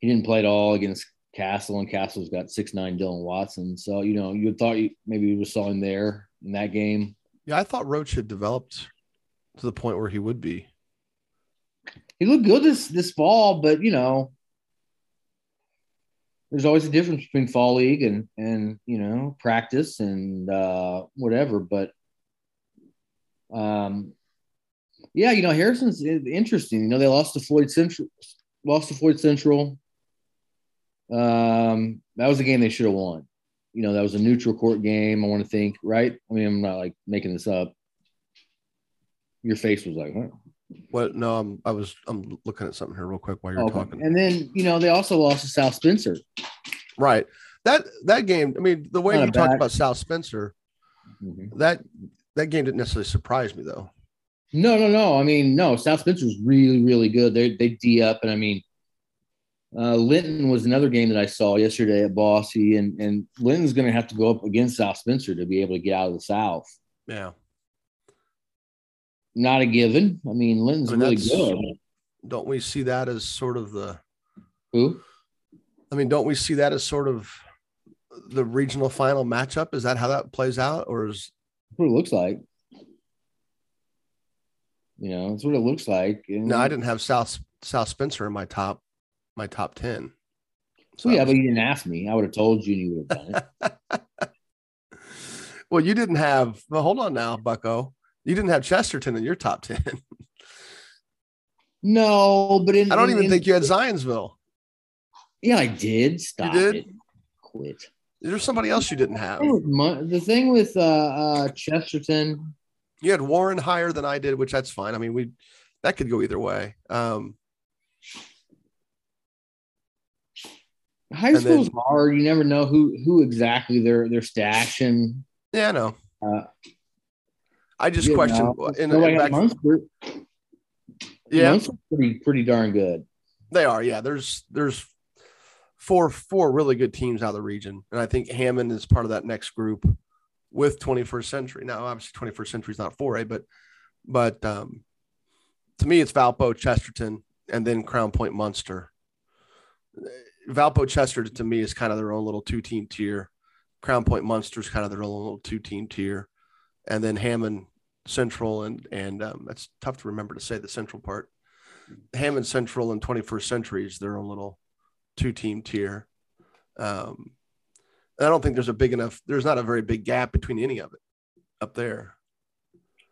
Speaker 2: He didn't play at all against Castle, and Castle's got six nine Dylan Watson. So you know you thought you, maybe we saw him there in that game.
Speaker 1: Yeah, I thought Roach had developed to the point where he would be.
Speaker 2: He looked good this this fall, but you know, there's always a difference between fall league and and you know practice and uh, whatever. But um, yeah, you know, Harrison's interesting. You know, they lost to Floyd Central, lost to Floyd Central. Um, that was a game they should have won. You know, that was a neutral court game. I want to think, right? I mean, I'm not like making this up. Your face was like, huh?
Speaker 1: What? No, I'm. I was. I'm looking at something here real quick while you're
Speaker 2: Okay.
Speaker 1: talking.
Speaker 2: And then you know they also lost to South Spencer.
Speaker 1: Right. That that game. I mean, the way
Speaker 2: Not
Speaker 1: you talked
Speaker 2: bad-
Speaker 1: about South Spencer, that that game didn't necessarily surprise me though.
Speaker 2: No, no, no. I mean, no. South Spencer's really, really good. They they d up, and I mean, uh, Linton was another game that I saw yesterday at Bosse, and and Linton's going to have to go up against South Spencer to be able to get out of the South.
Speaker 1: Yeah.
Speaker 2: Not a given. I mean, Linton's
Speaker 1: I mean,
Speaker 2: really good.
Speaker 1: Don't we see that as sort of the?
Speaker 2: Who?
Speaker 1: I mean, don't we see that as sort of the regional final matchup? Is that how that plays out, or is
Speaker 2: That's what it looks like. You know, that's what it looks like. And,
Speaker 1: no? I didn't have South South Spencer in my top my top ten.
Speaker 2: Well, yeah,
Speaker 1: I
Speaker 2: but you didn't ask me. I would have told you, and you would have done it. (laughs)
Speaker 1: Well, you didn't have. Well, hold on now, Bucko. You didn't have Chesterton in your top ten. (laughs)
Speaker 2: no, but in
Speaker 1: I don't
Speaker 2: in-
Speaker 1: even
Speaker 2: in-
Speaker 1: think you had Zionsville.
Speaker 2: Yeah, I did. Stop
Speaker 1: did?
Speaker 2: it. Quit.
Speaker 1: There's somebody else you didn't have.
Speaker 2: The thing with The thing with uh, uh, Chesterton,
Speaker 1: You had Warren higher than I did, which that's fine. I mean, we that could go either way. Um,
Speaker 2: high
Speaker 1: And
Speaker 2: school's
Speaker 1: then-
Speaker 2: hard. You never know who who exactly they're they're stashing.
Speaker 1: yeah, no.
Speaker 2: Uh,
Speaker 1: I just question. In, in back-
Speaker 2: Munster.
Speaker 1: yeah,
Speaker 2: Munster's pretty pretty darn good.
Speaker 1: they are. Yeah, there's there's four four really good teams out of the region, and I think Hammond is part of that next group with 21st Century. Now, obviously, 21st Century is not 4A, but but um, to me, it's Valpo, Chesterton, and then Crown Point, Munster. Valpo, Chesterton to me is kind of their own little two team tier. Crown Point, Munster is kind of their own little two team tier, and then Hammond Central and and um, that's tough to remember to say the Central part. Hammond Central and 21st Century is their own little two team tier. Um, I don't think there's a big enough, there's not a very big gap between any of it up there.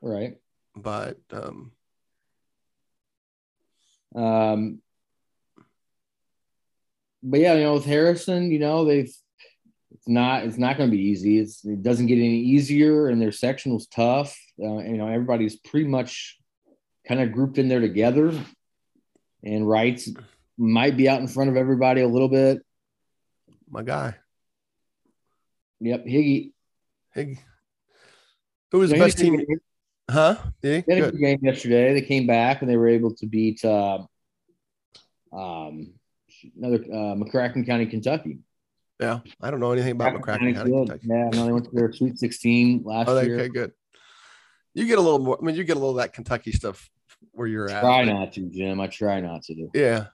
Speaker 2: Right.
Speaker 1: But um,
Speaker 2: Um, but yeah, you know, with Harrison, you know, they've it's not it's not going to be easy. It's, it doesn't get any easier, and their section was tough. Uh, you know, everybody's pretty much kind of grouped in there together, and Reitz might be out in front of everybody a little bit.
Speaker 1: my guy,
Speaker 2: Yep, Higgy.
Speaker 1: Hig, who was the best team?
Speaker 2: game-
Speaker 1: Huh? Yeah,
Speaker 2: They had a
Speaker 1: good.
Speaker 2: good game yesterday. They came back and they were able to beat uh, um, another uh, McCracken County, Kentucky.
Speaker 1: Yeah. I don't know anything about McCracken County,
Speaker 2: good.
Speaker 1: Kentucky.
Speaker 2: Yeah, no, they went to their Sweet 16 last
Speaker 1: Oh,
Speaker 2: year.
Speaker 1: okay, good. You get a little more, I mean, you get a little of that Kentucky stuff where you're at.
Speaker 2: Try not to, Jim. I try not to do.
Speaker 1: Yeah.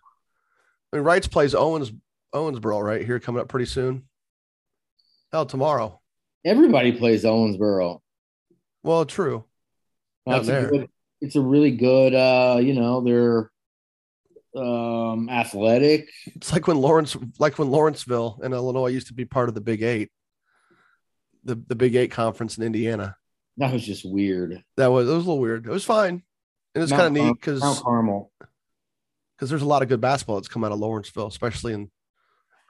Speaker 1: I mean, Reitz plays Owens, Owensboro right here coming up pretty soon. Hell, tomorrow.
Speaker 2: Everybody plays Owensboro.
Speaker 1: Well, true. Down
Speaker 2: it's, a good, it's a really good, uh, you know, they're um, athletic.
Speaker 1: It's like when Lawrence, like when Lawrenceville in Illinois used to be part of the Big Eight, the the Big Eight conference in Indiana.
Speaker 2: That was just weird.
Speaker 1: That was it was a little weird. It was fine, and it's kind of neat because
Speaker 2: Mount Carmel.
Speaker 1: because there's a lot of good basketball that's come out of Lawrenceville, especially in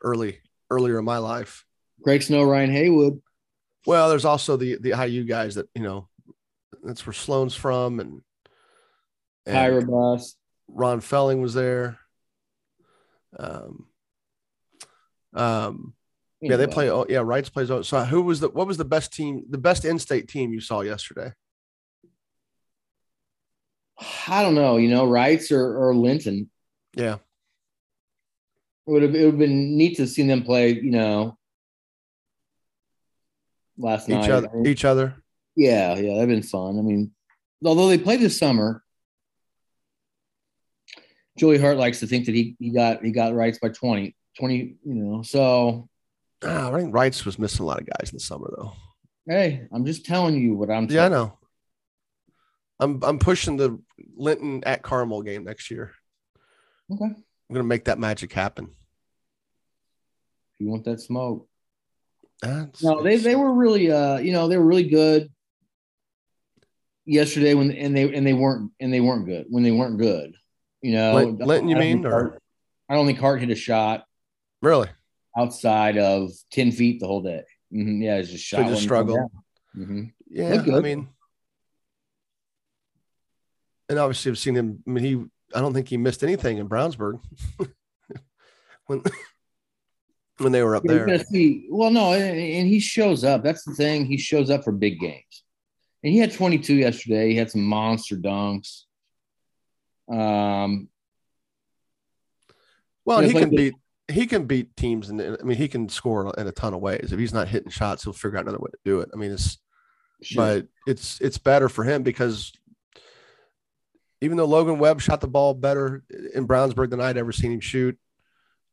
Speaker 1: early earlier in my life.
Speaker 2: Greg Snow, Ryan Haywood.
Speaker 1: Well, there's also the the IU guys that you know, that's where Sloan's from, and, and
Speaker 2: Tyra Buss.
Speaker 1: Ron Felling was there. Um, um, yeah, they play. Oh, yeah, Reitz plays. oh, So, who was the what was the best team? The best in-state team you saw yesterday?
Speaker 2: I don't know, you know, Reitz or, or Linton.
Speaker 1: Yeah,
Speaker 2: It would have it would have been neat to see them play, you know, last
Speaker 1: each
Speaker 2: night.
Speaker 1: other. Each other.
Speaker 2: yeah, yeah, that'd been fun. I mean, although they played this summer, Joey Hart likes to think that he he got he got Reitz by 20, 20, you know. So
Speaker 1: Ah, I think Reitz was missing a lot of guys in the summer though.
Speaker 2: hey, I'm just telling you what I'm
Speaker 1: Yeah, I know. I'm I'm pushing the Linton at Carmel game next year.
Speaker 2: Okay.
Speaker 1: I'm gonna make that magic happen.
Speaker 2: If you want that smoke.
Speaker 1: That's-
Speaker 2: No, they they were really uh you know they were really good yesterday when and they and they weren't and they weren't good when they weren't good. You know,
Speaker 1: Lin- Linton, you
Speaker 2: I don't
Speaker 1: mean, or-
Speaker 2: Hart- I don't think Hart hit a shot
Speaker 1: really.
Speaker 2: outside of ten feet the whole day. Mhm, Yeah, it's just
Speaker 1: So
Speaker 2: shot.
Speaker 1: just
Speaker 2: wouldn't come
Speaker 1: struggled.
Speaker 2: down. Mhm.
Speaker 1: Yeah, I mean, and obviously I've seen him. I mean, he I don't think he missed anything in Brownsburg (laughs) when (laughs) when they were up there.
Speaker 2: see, well, no, and, and he shows up. That's the thing. He shows up for big games. And he had 22 yesterday. He had some monster dunks. Um,
Speaker 1: Well, he
Speaker 2: like
Speaker 1: can
Speaker 2: the-
Speaker 1: beat he can beat teams, and I mean he can score in a ton of ways. If he's not hitting shots, he'll figure out another way to do it. I mean, it's
Speaker 2: sure.
Speaker 1: but it's it's better for him because even though Logan Webb shot the ball better in Brownsburg than I'd ever seen him shoot,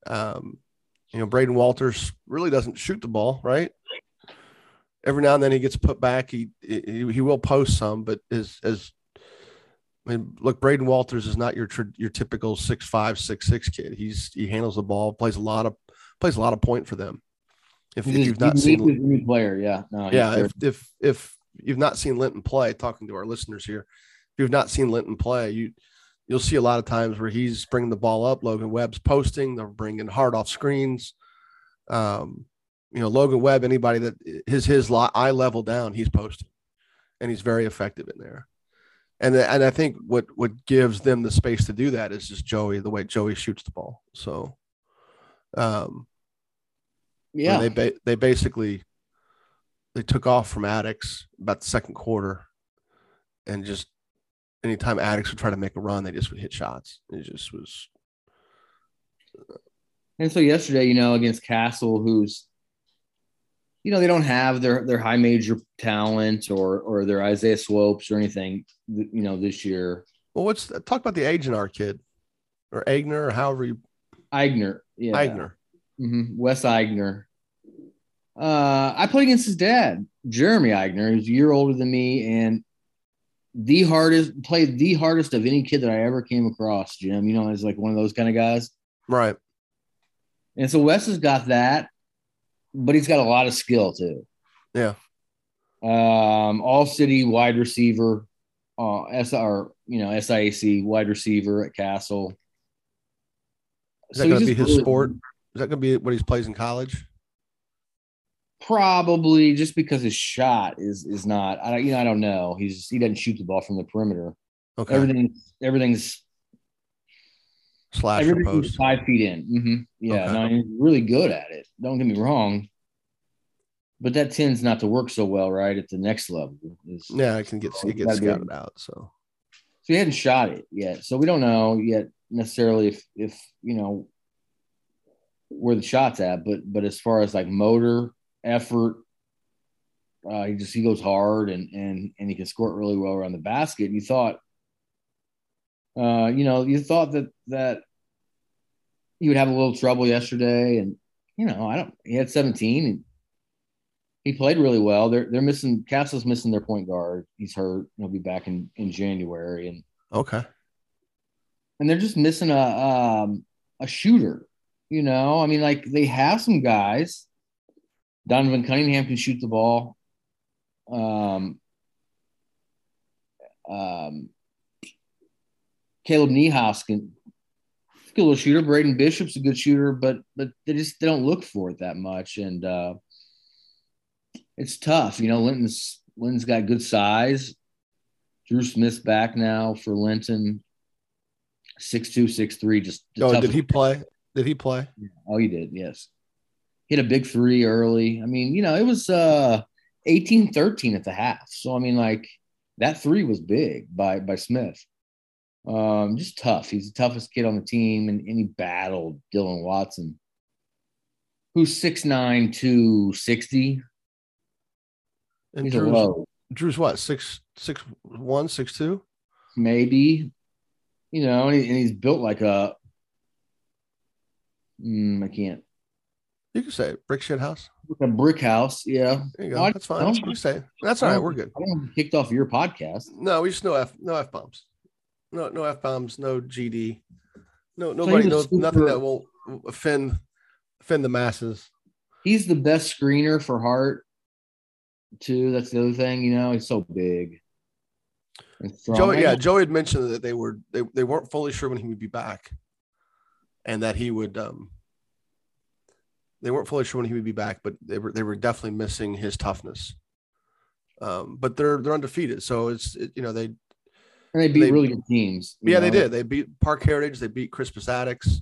Speaker 1: um, you know, Braden Walters really doesn't shoot the ball, right? Every now and then he gets put back. He he, he will post some, but as as I mean, look, Braden Walters is not your your typical six five six six kid. He's he handles the ball, plays a lot of plays a lot of point for them. If, if you've not seen,
Speaker 2: a new player, yeah, no,
Speaker 1: yeah, if, if if you've not seen Linton play, talking to our listeners here, if you've not seen Linton play, you you'll see a lot of times where he's bringing the ball up. Logan Webb's posting. They're bringing hard off screens. Um, you know, Logan Webb, anybody that his his eye level down, he's posting, and he's very effective in there. And and I think what what gives them the space to do that is just Joey, the way Joey shoots the ball. So, um,
Speaker 2: yeah,
Speaker 1: they ba- they basically they took off from Attucks about the second quarter, and just anytime Attucks would try to make a run, they just would hit shots. It just was
Speaker 2: And so yesterday, you know, against Castle, who's, you know, they don't have their their high major talent or or their Isaiah Swopes or anything, you know, this year.
Speaker 1: well. What's talk about the Agner kid or Agner or however you
Speaker 2: Eigner, yeah,
Speaker 1: Agner.
Speaker 2: hmm Wes Eigner. Uh, I played against his dad, Jeremy Eigner. He's a year older than me, and the hardest played the hardest of any kid that I ever came across. Jim, you know, is like one of those kind of guys.
Speaker 1: Right.
Speaker 2: And so Wes has got that, but he's got a lot of skill too.
Speaker 1: Yeah.
Speaker 2: Um, all city wide receiver, uh, SR, you know, SIAC wide receiver at Castle.
Speaker 1: Is that
Speaker 2: So
Speaker 1: going to be his
Speaker 2: really-
Speaker 1: sport? Is that going to be what he plays in college?
Speaker 2: Probably just because his shot is is not. I don't- you know I don't know. He's he doesn't shoot the ball from the perimeter.
Speaker 1: Okay.
Speaker 2: Everything everything's
Speaker 1: Slash or post.
Speaker 2: five feet in. hmm Yeah,
Speaker 1: Okay.
Speaker 2: no, he's really good at it. Don't get me wrong. But that tends not to work so well, right? At the next level, is
Speaker 1: Yeah, it can get it gets
Speaker 2: Gotta be-
Speaker 1: scouted out. So
Speaker 2: so he hadn't shot it yet. So we don't know yet necessarily if if you know where the shot's at, but but as far as like motor effort, uh, he just he goes hard and and and he can score it really well around the basket. And you thought, uh, you know, you thought that that he would have a little trouble yesterday, and you know, I don't. He had 17 and he played really well. They're they're missing Castle's missing their point guard. He's hurt. He'll be back in in January, and
Speaker 1: okay.
Speaker 2: and they're just missing a um, a shooter. You know, I mean, like they have some guys. Donovan Cunningham can shoot the ball. Um, um, Caleb Niehaus can good little shooter. Braden Bishop's a good shooter, but but they just they don't look for it that much, and uh, it's tough. You know, Linton's Linton's got good size. Drew Smith's back now for Linton. Six two, six three. Just
Speaker 1: Oh, did he play? Did he play?
Speaker 2: Oh, he did. Yes. Hit a big three early. I mean, you know, it was uh 18 13 at the half. So, I mean, like that three was big by by Smith. Um, just tough. He's the toughest kid on the team, and, and he battled Dylan Watson, who's 6'9, 260.
Speaker 1: And
Speaker 2: He's
Speaker 1: Drew's,
Speaker 2: low,
Speaker 1: Drew's what six six one six two?
Speaker 2: maybe. You know, and, he, and he's built like a. Mm, I can't.
Speaker 1: You can say it. Brick shit house.
Speaker 2: A brick house. Yeah.
Speaker 1: There you go.
Speaker 2: No, I
Speaker 1: That's fine. You say it. That's all right. We're good.
Speaker 2: I don't want to be kicked off your podcast.
Speaker 1: No, we just no f no f bombs. No no f bombs. No GD. No nobody knows nothing that won't offend offend the masses.
Speaker 2: He's the best screener for Hart, too. That's the other thing, you know. He's so big.
Speaker 1: Joey, yeah, Joey had mentioned that they were they, they weren't fully sure when he would be back, and that he would um they weren't fully sure when he would be back, but they were they were definitely missing his toughness. Um, but they're they're undefeated, so it's it, you know they
Speaker 2: And they beat they, really good teams.
Speaker 1: Yeah, know? they did. They beat Park Heritage. They beat Crispus Attucks.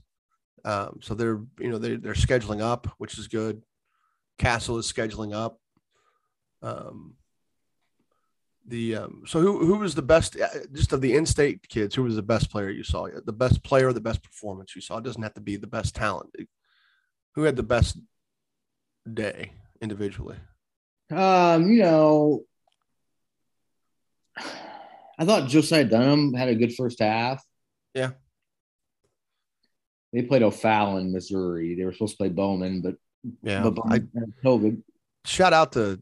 Speaker 1: Um, so they're you know they they're scheduling up, which is good. Castle is scheduling up. Um, the um, so who who was the best uh, just of the in-state kids? Who was the best player you saw? The best player, the best performance you saw. It doesn't have to be the best talent. Who had the best day individually?
Speaker 2: Um, you know, I thought Josiah Dunham had a good first half.
Speaker 1: Yeah.
Speaker 2: They played O'Fallon, Missouri. They were supposed to play Bowman, but
Speaker 1: yeah, but I, COVID. Shout out to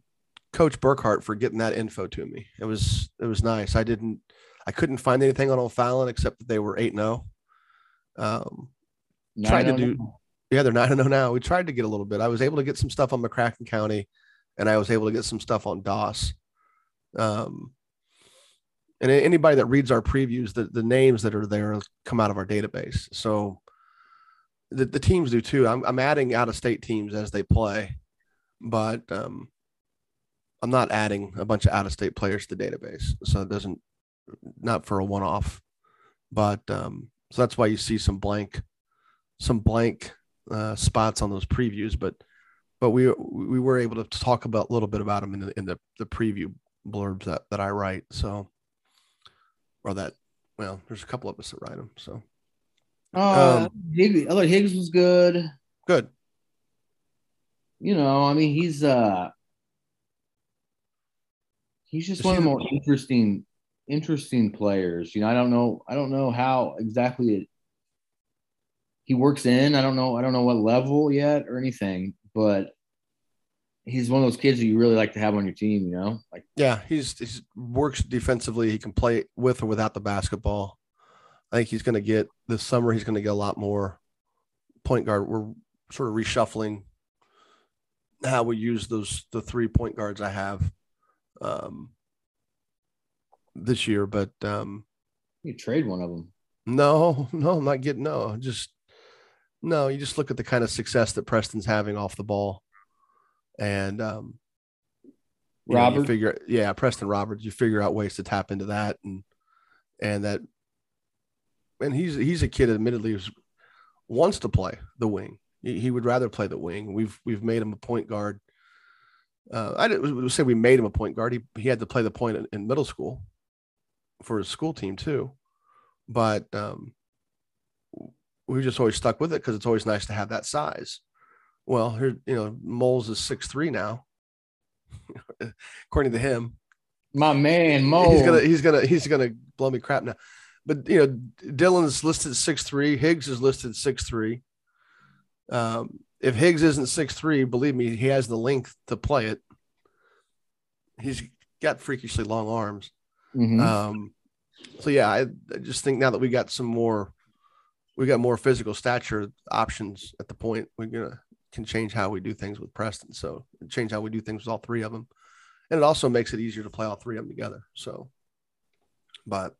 Speaker 1: Coach Burkhart for getting that info to me. It was it was nice. I didn't I couldn't find anything on O'Fallon except that they were eight zero. Oh. Um, tried to do oh yeah they're nine zero oh now. We tried to get a little bit. I was able to get some stuff on McCracken County, and I was able to get some stuff on Doss. Um, and anybody that reads our previews, the, the names that are there come out of our database. So the, the teams do too. I'm, I'm adding out of state teams as they play, but um, I'm not adding a bunch of out of state players to the database. So it doesn't, not for a one off, but um, so that's why you see some blank, some blank uh, spots on those previews. But but we we were able to talk about a little bit about them in the in the, the preview blurbs that that I write. So or that well, there's a couple of us that write them. So
Speaker 2: uh, um, Higgs, I thought Higgs was good.
Speaker 1: Good.
Speaker 2: You know, I mean, he's uh he's just Is one of the more interesting interesting players. You know, I don't know I don't know how exactly it he works in. I don't know I don't know what level yet or anything, but he's one of those kids that you really like to have on your team, you know? Like
Speaker 1: Yeah, he's he's works defensively. He can play with or without the basketball. I think he's going to get this summer. He's going to get a lot more point guard. We're sort of reshuffling how we use those the three point guards I have um, this year. But um,
Speaker 2: you trade one of them.
Speaker 1: No, no, I'm not getting no. Just no. You just look at the kind of success that Preston's having off the ball, and um,
Speaker 2: Robert
Speaker 1: know, figure yeah, Preston Roberts. You figure out ways to tap into that and and that and he's he's a kid admittedly who wants to play the wing. He, he, would rather play the wing. We've we've made him a point guard. Uh, I didn't say we made him a point guard. He he had to play the point in, in middle school for his school team too, but um, we just always stuck with it because it's always nice to have that size. Well, here you know Moles is six three now, (laughs) according to him.
Speaker 2: My man, Moles. (laughs)
Speaker 1: He's gonna he's gonna he's gonna blow me crap now but you know, Dylan's listed six three. Higgs is listed six three. Um, if Higgs isn't six three, believe me, he has the length to play it. He's got freakishly long arms. Mm-hmm. Um, so yeah, I, I, just think now that we got some more, we got more physical stature options at the point. We're gonna can change how we do things with Preston. So change how we do things with all three of them, and it also makes it easier to play all three of them together. So, but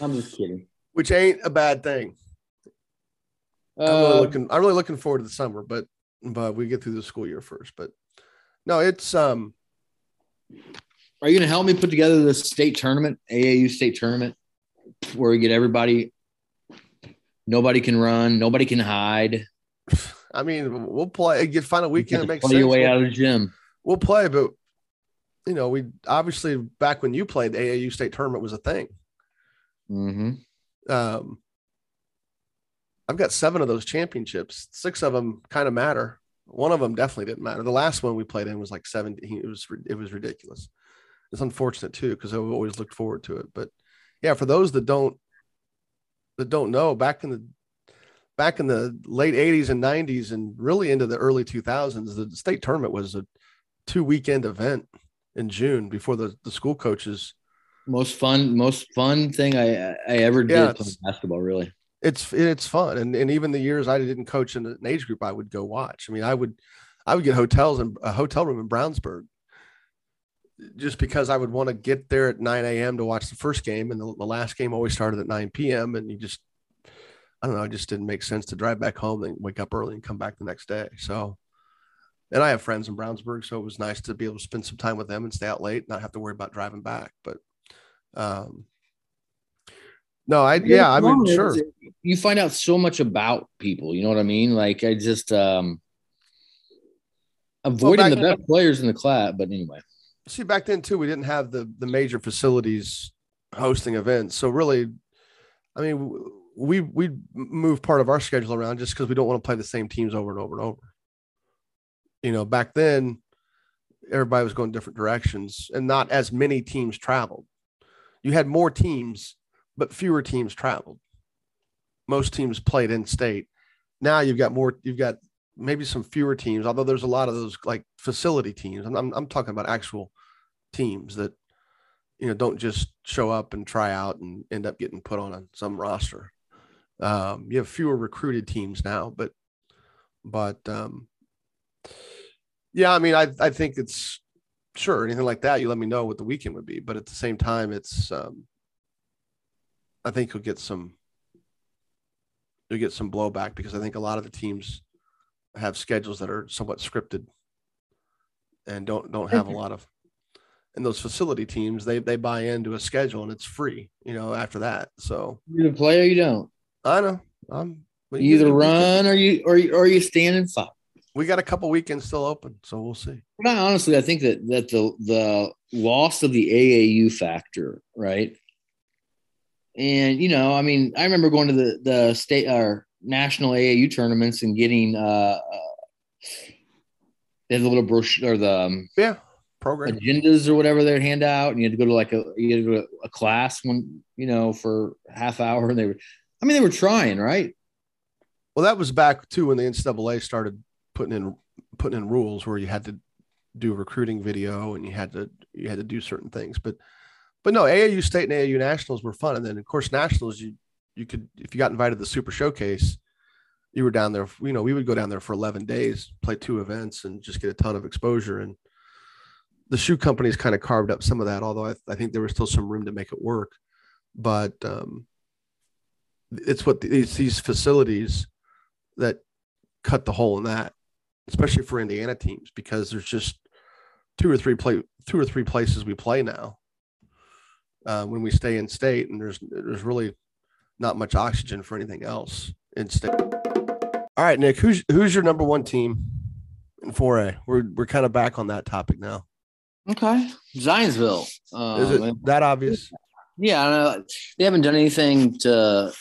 Speaker 2: I'm just kidding.
Speaker 1: Which ain't a bad thing. I'm really uh, looking. I'm really looking forward to the summer, but but we get through the school year first. But no, it's um.
Speaker 2: Are you going to help me put together the state tournament, AAU state tournament, where we get everybody? Nobody can run. Nobody can hide.
Speaker 1: I mean, we'll play. Get find a weekend. Makes
Speaker 2: play sense. your way we'll, out of the gym.
Speaker 1: We'll play, but you know, we obviously back when you played, the AAU state tournament was a thing.
Speaker 2: Mm-hmm.
Speaker 1: Um, I've got seven of those championships. Six of them kind of matter. One of them definitely didn't matter. The last one we played in was like 17. It was it was ridiculous. It's unfortunate too because I've always looked forward to it. But yeah, for those that don't that don't know, back in the back in the late 80s and 90s and really into the early 2000s, the state tournament was a two weekend event in June before the, the school coaches
Speaker 2: most fun, most fun thing I I ever did yeah, basketball. Really,
Speaker 1: it's it's fun, and and even the years I didn't coach in an age group, I would go watch. I mean, I would I would get hotels and a hotel room in Brownsburg just because I would want to get there at 9 a.m. to watch the first game, and the, the, last game always started at 9 p.m. And you just, I don't know, it just didn't make sense to drive back home and wake up early and come back the next day. So, and I have friends in Brownsburg, so it was nice to be able to spend some time with them and stay out late, not have to worry about driving back. But um, No, I yeah, I mean sure.
Speaker 2: You find out so much about people. You know what I mean? Like I just um avoiding well, the best then, players in the class. But anyway,
Speaker 1: see, back then too, we didn't have the the major facilities hosting events. So really, I mean, we we move part of our schedule around just because we don't want to play the same teams over and over and over. You know, back then, everybody was going different directions, and not as many teams traveled. You had more teams, but fewer teams traveled. Most teams played in state. Now you've got more. You've got maybe some fewer teams, although there's a lot of those like facility teams. I'm, I'm, I'm talking about actual teams that you know don't just show up and try out and end up getting put on a, some roster. Um, you have fewer recruited teams now, but but um, yeah, I mean, I I think it's sure anything like that. You let me know what the weekend would be, but at the same time, it's um, I think you'll get some you'll get some blowback because I think a lot of the teams have schedules that are somewhat scripted and don't don't have a lot of and those facility teams they they buy into a schedule and it's free you know after that so
Speaker 2: you to play or you don't
Speaker 1: i know. I'm
Speaker 2: you either run or you or you, or you stand and fight.
Speaker 1: We got a couple weekends still open so we'll see.
Speaker 2: But honestly i think that that the the loss of the aau factor right? And you know i mean i remember going to the the state or national aau tournaments and getting uh, uh they had the little brochure or the um,
Speaker 1: yeah program.
Speaker 2: agendas or whatever they'd hand out, and you had to go to like a you had to go to a class one, you know, for half hour, and they were, I mean, they were trying, right?
Speaker 1: Well, that was back too when the NCAA started putting in putting in rules where you had to do recruiting video and you had to you had to do certain things, but but no, AAU state and AAU nationals were fun, and then of course nationals you you could if you got invited to the Super Showcase, you were down there. You know, we would go down there for eleven days, play two events, and just get a ton of exposure and the shoe companies kind of carved up some of that, although I, I, think there was still some room to make it work. But um, it's what these, these facilities that cut the hole in that, especially for Indiana teams, because there's just two or three play two or three places we play now uh, when we stay in state, and there's there's really not much oxygen for anything else in state. All right, Nick, who's who's your number one team in 4A? We're we're kind of back on that topic now.
Speaker 2: Okay, Zionsville.
Speaker 1: Um, Is it that obvious?
Speaker 2: Yeah, I know. They haven't done anything to,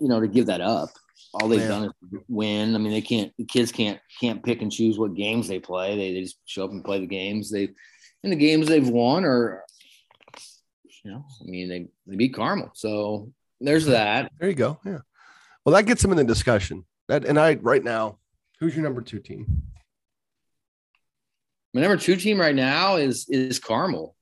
Speaker 2: you know, to give that up. All they've done is win. I mean, they can't. The kids can't can't pick and choose what games they play. They, they just show up and play the games. They, in the games they've won, or, you know, I mean, they they beat Carmel. So there's that.
Speaker 1: There you go. Yeah. Well, that gets them in the discussion. That and I right now, who's your number two team?
Speaker 2: My number two team right now is is Carmel.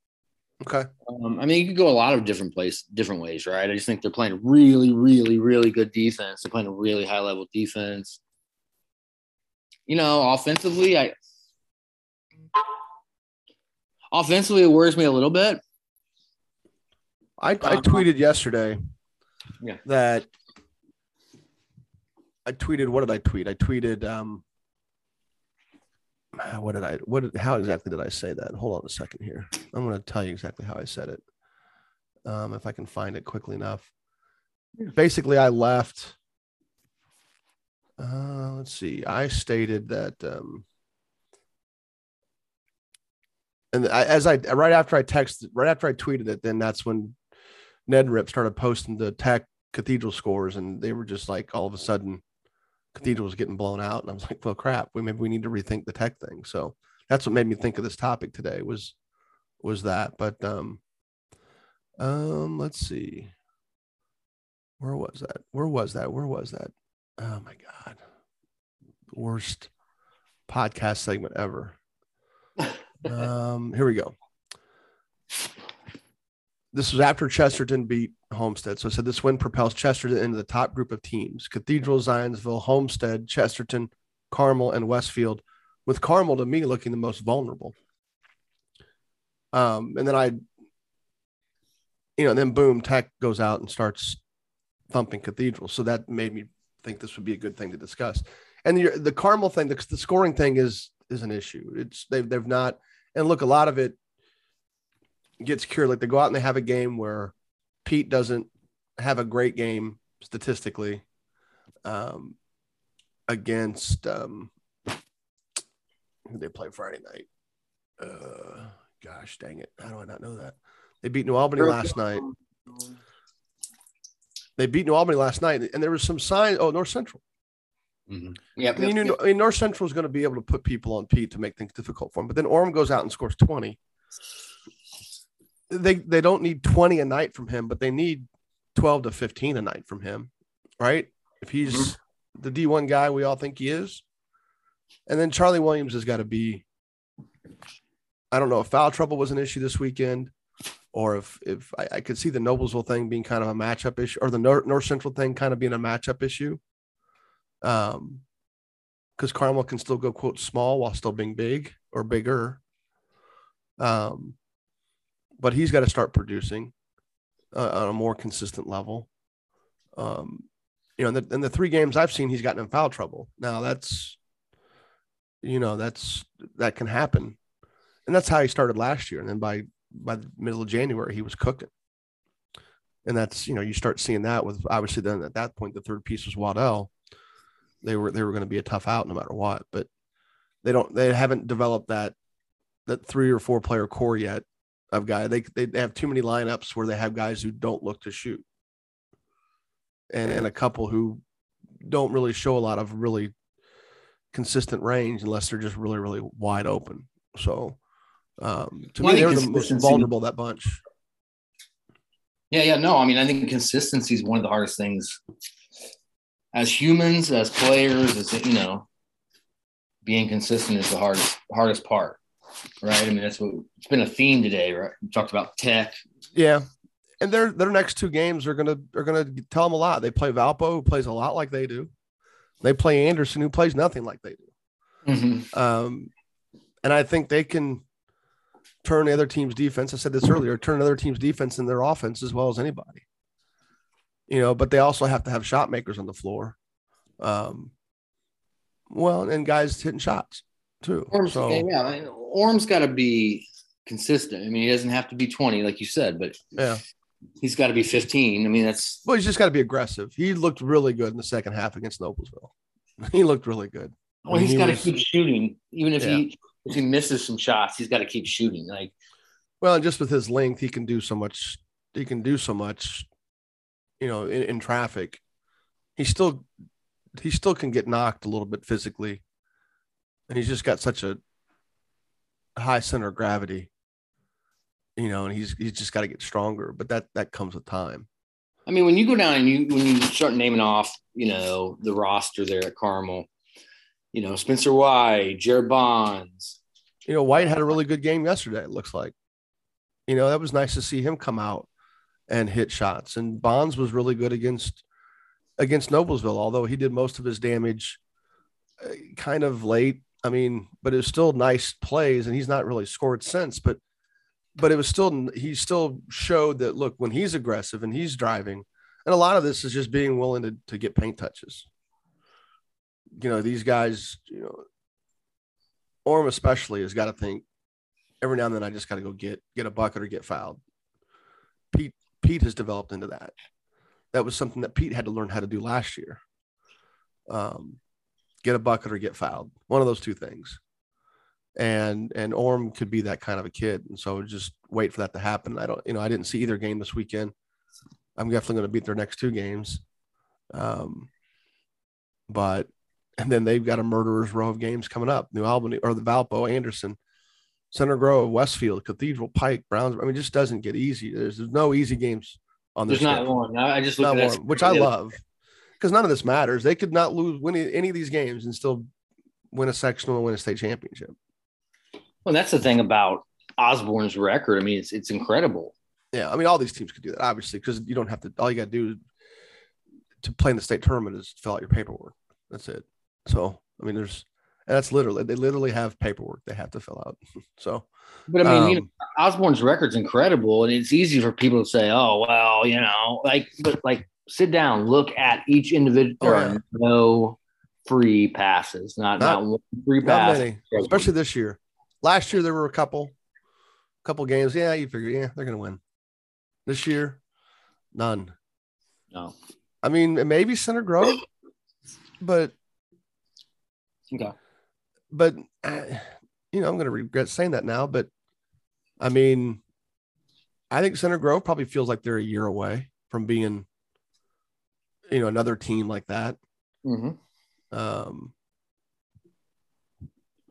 Speaker 1: Okay.
Speaker 2: Um, I mean, you could go a lot of different place, different ways, right? I just think they're playing really, really, really good defense. They're playing a really high level defense. You know, offensively, I offensively it worries me a little bit.
Speaker 1: I, I um, tweeted yesterday
Speaker 2: yeah.
Speaker 1: that I tweeted what did I tweet? I tweeted um what did I what how exactly did I say that? Hold on a second here. I'm going to tell you exactly how I said it. Um, if I can find it quickly enough. Basically, I left. Uh, let's see. I stated that, um, and I, as I right after I texted, right after I tweeted it, then that's when Ned Rip started posting the Tech Cathedral scores, and they were just like all of a sudden cathedral was getting blown out and i was like well crap we maybe we need to rethink the tech thing. So that's what made me think of this topic today was was that. But um um let's see. Where was that? Where was that? Where was that? Oh my god. Worst podcast segment ever. (laughs) Um here we go. This was after chesterton beat Homestead. So I said this win propels Chesterton into the top group of teams Cathedral, Zionsville, Homestead, Chesterton, Carmel, and Westfield, with Carmel to me looking the most vulnerable. Um, and then I, you know, then boom, Tech goes out and starts thumping Cathedral. So that made me think this would be a good thing to discuss. And the, the Carmel thing, the, the scoring thing is is an issue. It's they've they've not, and look, a lot of it gets cured. Like they go out and they have a game where Pete doesn't have a great game statistically um, against um, who they play Friday night. Uh, gosh dang it! How do I not know that? They beat New Albany last night. They beat New Albany last night, and there was some sign. Oh, North Central.
Speaker 2: Mm-hmm.
Speaker 1: Yeah, I mean, yep. I mean, North Central is going to be able to put people on Pete to make things difficult for him. But then Orem goes out and scores twenty. They they don't need twenty a night from him, but they need twelve to fifteen a night from him, right? If he's mm-hmm. the D one guy we all think he is, and then Charlie Williams has got to be. I don't know if foul trouble was an issue this weekend or if if I, I, could see the Noblesville thing being kind of a matchup issue, or the North, North Central thing kind of being a matchup issue. Um, because Carmel can still go quote small while still being big or bigger. Um, but he's got to start producing uh, on a more consistent level. Um, you know, in the, in the three games I've seen, he's gotten in foul trouble. Now that's, you know, that's that can happen, and that's how he started last year. And then by by the middle of January, he was cooking. And that's, you know, you start seeing that with obviously then at that point, the third piece was Waddell. They were, they were going to be a tough out no matter what, but they don't, they haven't developed that, that three or four player core yet of guy. They, they have too many lineups where they have guys who don't look to shoot and, and a couple who don't really show a lot of really consistent range unless they're just really, really wide open. So, um, to me, they're the most vulnerable that bunch.
Speaker 2: Yeah, yeah, no. I mean, I think consistency is one of the hardest things as humans, as players, as you know, being consistent is the hardest hardest part, right? I mean, that's what it's been a theme today, right? We talked about tech.
Speaker 1: Yeah, and their their next two games are gonna are gonna tell them a lot. They play Valpo, who plays a lot like they do. They play Anderson, who plays nothing like they do. Mm-hmm. Um, and I think they can turn the other team's defense. I said this earlier, turn other team's defense in their offense as well as anybody. You know, but they also have to have shot makers on the floor. Um, well, and guys hitting shots too.
Speaker 2: So, yeah, I mean, Orm's got to be consistent. I mean, he doesn't have to be 20, like you said, but
Speaker 1: yeah,
Speaker 2: he's got to be 15. I mean, that's
Speaker 1: well, he's just got to be aggressive. He looked really good in the second half against Noblesville. (laughs) He looked really good.
Speaker 2: Well, he's he got to keep shooting, even if yeah. he if he misses some shots, he's got to keep shooting. Like,
Speaker 1: well, and just with his length, he can do so much. He can do so much, you know, in, in traffic. He still, he still can get knocked a little bit physically, and he's just got such a high center of gravity. You know, and he's he's just got to get stronger, but that that comes with time.
Speaker 2: I mean, when you go down and you when you start naming off, you know, the roster there at Carmel, you know, Spencer White, Jared Bonds.
Speaker 1: You know, White had a really good game yesterday, it looks like. You know, that was nice to see him come out and hit shots. And Bonds was really good against against Noblesville, although he did most of his damage uh, kind of late. I mean, but it was still nice plays, and he's not really scored since. But but it was still he still showed that look when he's aggressive and he's driving, and a lot of this is just being willing to to get paint touches you know, these guys, you know, Orem especially has got to think every now and then I just got to go get get a bucket or get fouled. Pete Pete has developed into that. That was something that Pete had to learn how to do last year. Um, get a bucket or get fouled. One of those two things. And and Orm could be that kind of a kid. And so just wait for that to happen. I don't, you know, I didn't see either game this weekend. I'm definitely going to beat their next two games. Um, but and then they've got a murderer's row of games coming up: New Albany or the Valpo, Anderson, Center Grove, Westfield, Cathedral, Pike, Browns. I mean, it just doesn't get easy. There's, there's no easy games on this.
Speaker 2: There's not one. I just look
Speaker 1: at one, which I love because none of this matters. They could not lose win any of these games and still win a sectional and win a state championship.
Speaker 2: Well, that's the thing about Osborne's record. I mean, it's it's incredible.
Speaker 1: Yeah, I mean, all these teams could do that, obviously, because you don't have to. All you got to do to play in the state tournament is fill out your paperwork. That's it. So I mean, there's that's literally they literally have paperwork they have to fill out. (laughs) so,
Speaker 2: but I mean, um, you know, Osborne's record's incredible, and it's easy for people to say, "Oh, well, you know," like, but like, sit down, look at each individual. Oh, yeah. No free passes, not not, not one free pass. Many,
Speaker 1: especially this year. Last year there were a couple, couple games. Yeah, you figure, yeah, they're gonna win. This year, None.
Speaker 2: No.
Speaker 1: I mean, maybe Center Grove, but
Speaker 2: Okay.
Speaker 1: but uh, you know, I'm going to regret saying that now. But I mean, I think Center Grove probably feels like they're a year away from being, you know, another team like that.
Speaker 2: Mm-hmm.
Speaker 1: Um,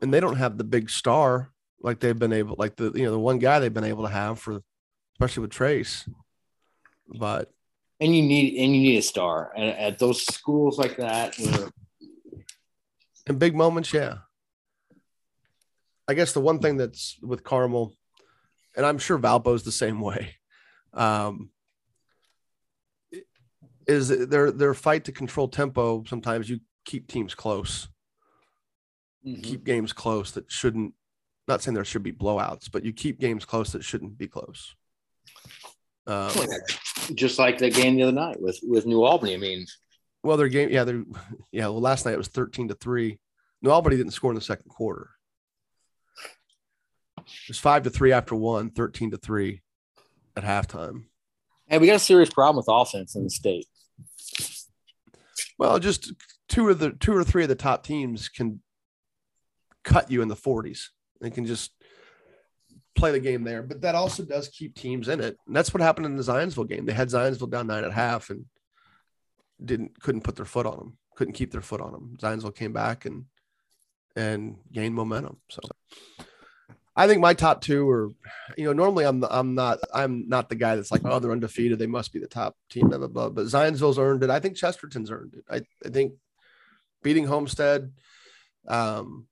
Speaker 1: and they don't have the big star like they've been able, like the you know the one guy they've been able to have for, especially with Trace. But
Speaker 2: And you need and you need a star and at those schools like that. Where,
Speaker 1: in big moments, yeah. I guess the one thing that's with Carmel, and I'm sure Valpo's the same way, um, is their their fight to control tempo. Sometimes you keep teams close,
Speaker 2: Mhm.
Speaker 1: keep games close that shouldn't. Not saying there should be blowouts, but you keep games close that shouldn't be close. Um,
Speaker 2: just like the game the other night with with New Albany. I mean,
Speaker 1: well, their game, yeah, they're (laughs) yeah. Well, last night it was thirteen to three. New Albany didn't score in the second quarter. It was five to three after one, 13 to three at halftime.
Speaker 2: hey, we got a serious problem with offense in the state.
Speaker 1: Well, just two of the two or three of the top teams can cut you in the 40s. They can just play the game there, but that also does keep teams in it. And that's what happened in the Zionsville game. They had Zionsville down nine at half and didn't couldn't put their foot on them, couldn't keep their foot on them. Zionsville came back and and gained momentum. So I think my top two are, you know, normally I'm I'm not I'm not the guy that's like, oh, they're undefeated, they must be the top team, blah blah blah. But Zionsville's earned it. I think Chesterton's earned it. I, I think beating Homestead, um,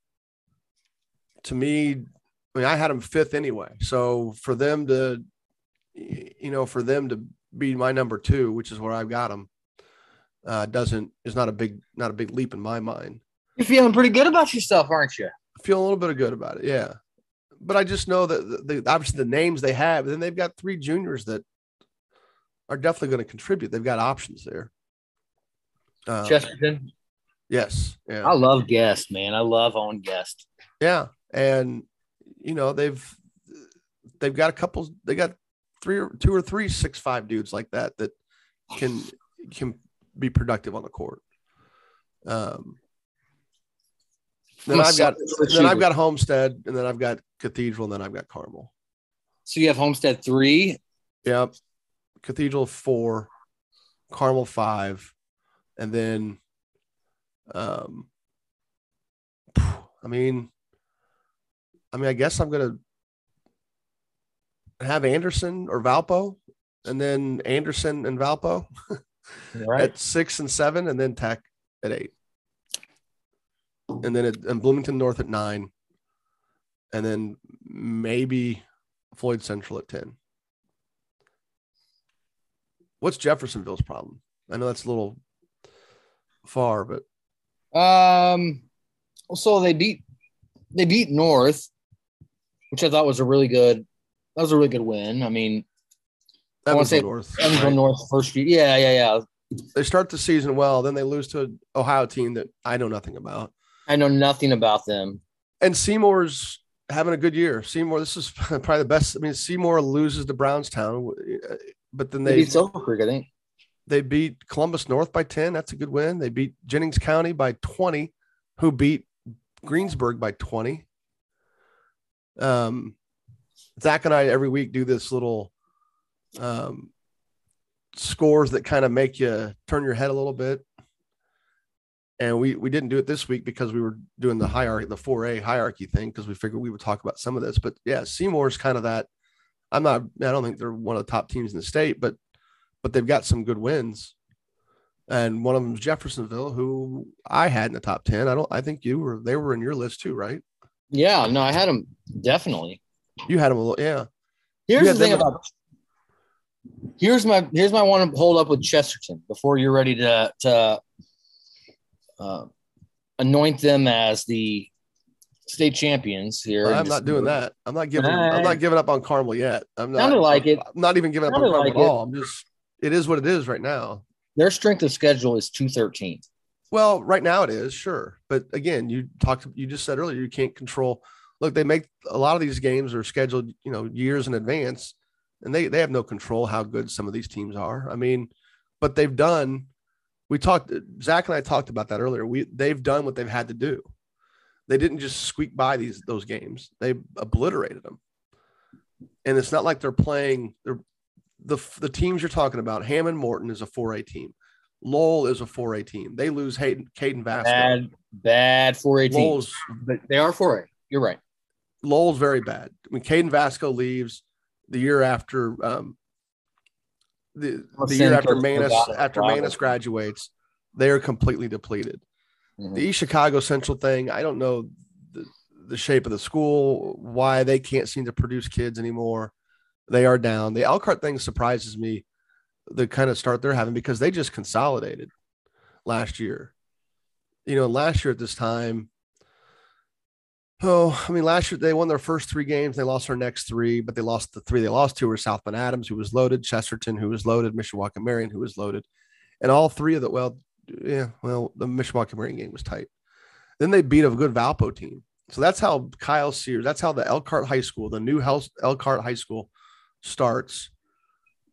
Speaker 1: to me, I mean, I had them fifth anyway. So for them to, you know, for them to be my number two, which is where I've got them, uh, doesn't is not a big not a big leap in my mind.
Speaker 2: You're feeling pretty good about yourself, aren't you?
Speaker 1: I feel a little bit of good about it, yeah. But I just know that the, the obviously the names they have, then they've got three juniors that are definitely going to contribute. They've got options there. Uh,
Speaker 2: Chesterton.
Speaker 1: yes, yeah.
Speaker 2: I love guest, man. I love on guest.
Speaker 1: Yeah, and you know they've they've got a couple. They got three or two or three six five dudes like that that can can be productive on the court. Um, then I've got then I've got Homestead, and then I've got Cathedral, and then I've got Carmel.
Speaker 2: So you have Homestead three.
Speaker 1: Yep, Cathedral four, Carmel five, and then, um, I mean, I mean, I guess I'm gonna have Anderson or Valpo, and then Anderson and Valpo
Speaker 2: Right. (laughs)
Speaker 1: at six and seven, and then Tech at eight, and then at, and Bloomington North at nine, and then maybe Floyd Central at ten. What's Jeffersonville's problem? I know that's a little far, but
Speaker 2: Um. So they beat they beat North, which I thought was a really good. That was a really good win. I mean, I wanna say
Speaker 1: North.
Speaker 2: Evansville
Speaker 1: right?
Speaker 2: North first few. Yeah, yeah, yeah.
Speaker 1: They start the season well, then they lose to an Ohio team that I know nothing about.
Speaker 2: I know nothing about them.
Speaker 1: And Seymour's having a good year. Seymour, this is (laughs) probably the best. I mean, Seymour loses to Brownstown, but then
Speaker 2: They
Speaker 1: they
Speaker 2: beat Silver Creek, I think.
Speaker 1: they beat Columbus North by 10. That's a good win. They beat Jennings County by 20, who beat Greensburg by 20. Um, Zach and I every week do this little um, scores that kind of make you turn your head a little bit. And we we didn't do it this week because we were doing the hierarchy, the 4A hierarchy thing, because we figured we would talk about some of this. But yeah, Seymour's kind of that. I'm not, I don't think they're one of the top teams in the state, but but they've got some good wins. And one of them is Jeffersonville, who I had in the top 10. I don't I think you were they were in your list too, right?
Speaker 2: Yeah, no, I had them definitely.
Speaker 1: You had them a little, yeah.
Speaker 2: Here's the thing about here's my here's my one to hold up with Chesterton before you're ready to to uh, anoint them as the state champions here.
Speaker 1: I'm not doing that. I'm not giving I'm not giving up on Carmel yet. I'm not
Speaker 2: Sounded like it.
Speaker 1: I'm not even giving up on Carmel
Speaker 2: like
Speaker 1: at
Speaker 2: it.
Speaker 1: I'm just it is what it is right now.
Speaker 2: Their strength of schedule is 213.
Speaker 1: Well, right now it is, sure. But again, you talked you just said earlier you can't control look, they make a lot of these games are scheduled, you know, years in advance. and they they have no control how good some of these teams are. I mean, but they've done. We talked. Zach and I talked about that earlier. We they've done what they've had to do. They didn't just squeak by these those games. They obliterated them. And it's not like they're playing. They're the the teams you're talking about. Hammond Morton is a 4A team. Lowell is a 4A team. They lose Hayden Caden Vasco.
Speaker 2: Bad, bad 4A teams.
Speaker 1: Lowell's
Speaker 2: But they are 4A. You're right.
Speaker 1: Lowell's very bad. When Caden Vasco leaves the year after um, the, the year after Manus after Manus graduates, they are completely depleted.
Speaker 2: Mhm.
Speaker 1: The East Chicago Central thing, I don't know the, the shape of the school, why they can't seem to produce kids anymore. They are down. The Elkhart thing surprises me, the kind of start they're having because they just consolidated last year. You know, last year at this time, oh, I mean, last year they won their first three games. They lost their next three, but they lost the three they lost to were South Bend Adams, who was loaded, Chesterton, who was loaded, Mishawaka Marian, who was loaded. And all three of the, well, yeah, well, the Mishawaka Marian game was tight. Then they beat a good Valpo team. So that's how Kyle Sears, that's how the Elkhart High School, the new house Elkhart High School starts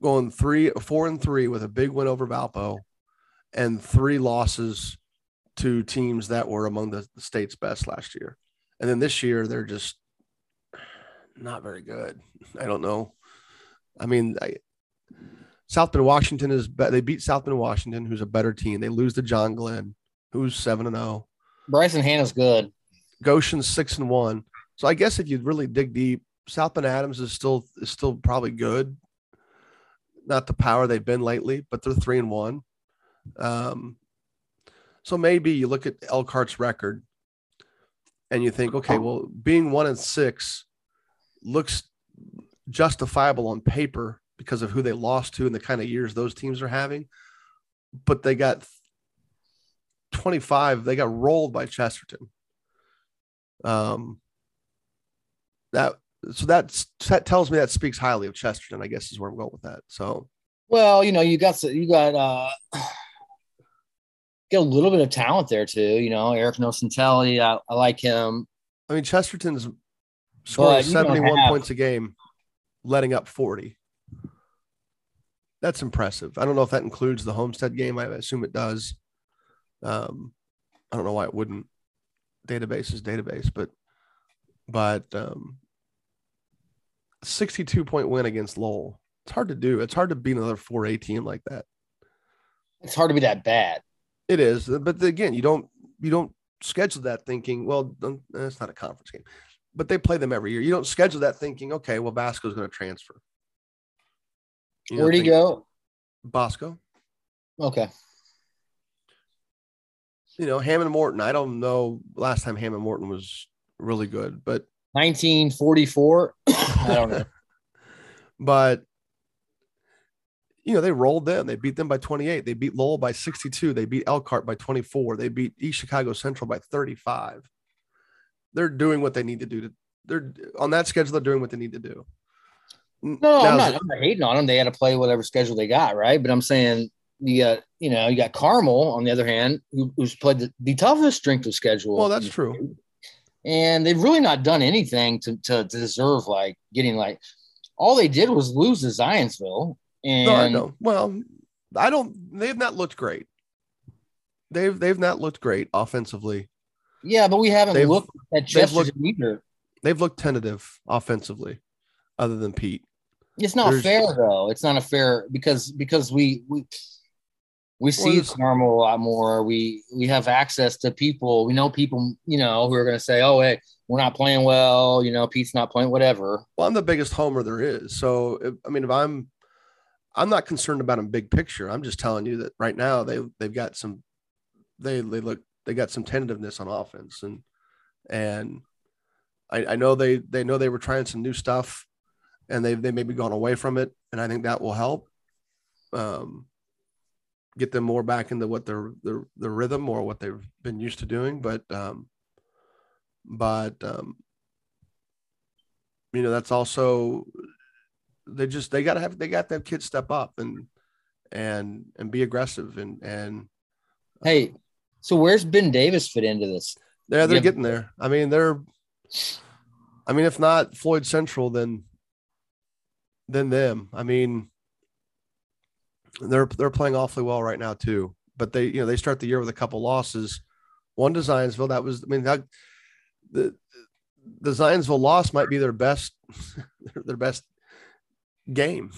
Speaker 1: going three, four and three with a big win over Valpo and three losses to teams that were among the state's best last year. And then this year, they're just not very good. I don't know. I mean, I, South Bend Washington is, be- they beat South Bend Washington, who's a better team. They lose to John Glenn, who's 7 and 0.
Speaker 2: Bryson Hanna's good.
Speaker 1: Goshen's six and one. So I guess if you really dig deep, South Bend Adams is still is still probably good. Not the power they've been lately, but they're three and one. Um, so maybe you look at Elkhart's record and you think, okay, well, being one and six looks justifiable on paper because of who they lost to and the kind of years those teams are having. But they got 25, they got rolled by Chesterton. Um, that so that's that tells me that speaks highly of Chesterton. I guess is where I'm going with that. So
Speaker 2: Well, you know, you got you got uh get a little bit of talent there too. You know, Eric Nocentelli, I, I like him.
Speaker 1: I mean, Chesterton's scoring
Speaker 2: But you don't
Speaker 1: 71
Speaker 2: have-
Speaker 1: points a game, letting up 40. That's impressive. I don't know if that includes the Homestead game. I assume it does. Um, I don't know why it wouldn't. Database is database, but but um, 62 point win against Lowell. It's hard to do. It's hard to beat another 4A team like that.
Speaker 2: It's hard to be that bad.
Speaker 1: It is, uh, but again, you don't you don't schedule that thinking. Well, it's not a conference game, but they play them every year. You don't schedule that thinking. Okay, well, Bosco's going to transfer. You
Speaker 2: Where'd he go?
Speaker 1: Bosco.
Speaker 2: Okay.
Speaker 1: You know, Hammond Morton. I don't know last time Hammond Morton was really good, but
Speaker 2: 1944. (coughs) I don't know. (laughs)
Speaker 1: but you know, they rolled them. They beat them by 28. They beat Lowell by 62. They beat Elkhart by 24. They beat East Chicago Central by 35. They're doing what they need to do to they're on that schedule, they're doing what they need to do.
Speaker 2: No, I'm not, I'm not hating on them. They had to play whatever schedule they got, right? But I'm saying you uh, got, you know, you got Carmel on the other hand, who, who's played the, the toughest strength of schedule.
Speaker 1: Well, that's true.
Speaker 2: And they've really not done anything to, to, to deserve like getting like all they did was lose to Zionsville. And
Speaker 1: No, I know. Well, I don't they've not looked great. They've they've not looked great offensively.
Speaker 2: yeah, but we haven't
Speaker 1: They've-
Speaker 2: looked at
Speaker 1: they've looked-
Speaker 2: either.
Speaker 1: They've looked tentative offensively, other than Pete.
Speaker 2: It's not
Speaker 1: There's-
Speaker 2: fair though. It's not a fair because because we we we see
Speaker 1: there's-
Speaker 2: Carmel a lot more. We we have access to people. We know people, you know, who are going to say, "Oh, hey, we're not playing well." You know, Pete's not playing. Whatever.
Speaker 1: Well, I'm the biggest homer there is. So, if, I mean, if I'm, I'm not concerned about them big picture. I'm just telling you that right now they they've got some, they they look they got some tentativeness on offense and and I, I know they they know they were trying some new stuff and they they maybe gone away from it and I think that will help. Um, get them more back into what their their their rhythm or what they've been used to doing, but um, but um, you know that's also they just they gotta have they got to have kids step up and and and be aggressive and and uh,
Speaker 2: Hey, so where's Ben Davis fit into this?
Speaker 1: they're they're
Speaker 2: Yeah.
Speaker 1: getting there. I mean they're I mean if not Floyd Central then then them. I mean, they're they're playing awfully well right now too. But they you know they start the year with a couple losses. One to Zionsville. That was I mean that the the Zionsville loss might be their best (laughs) their best game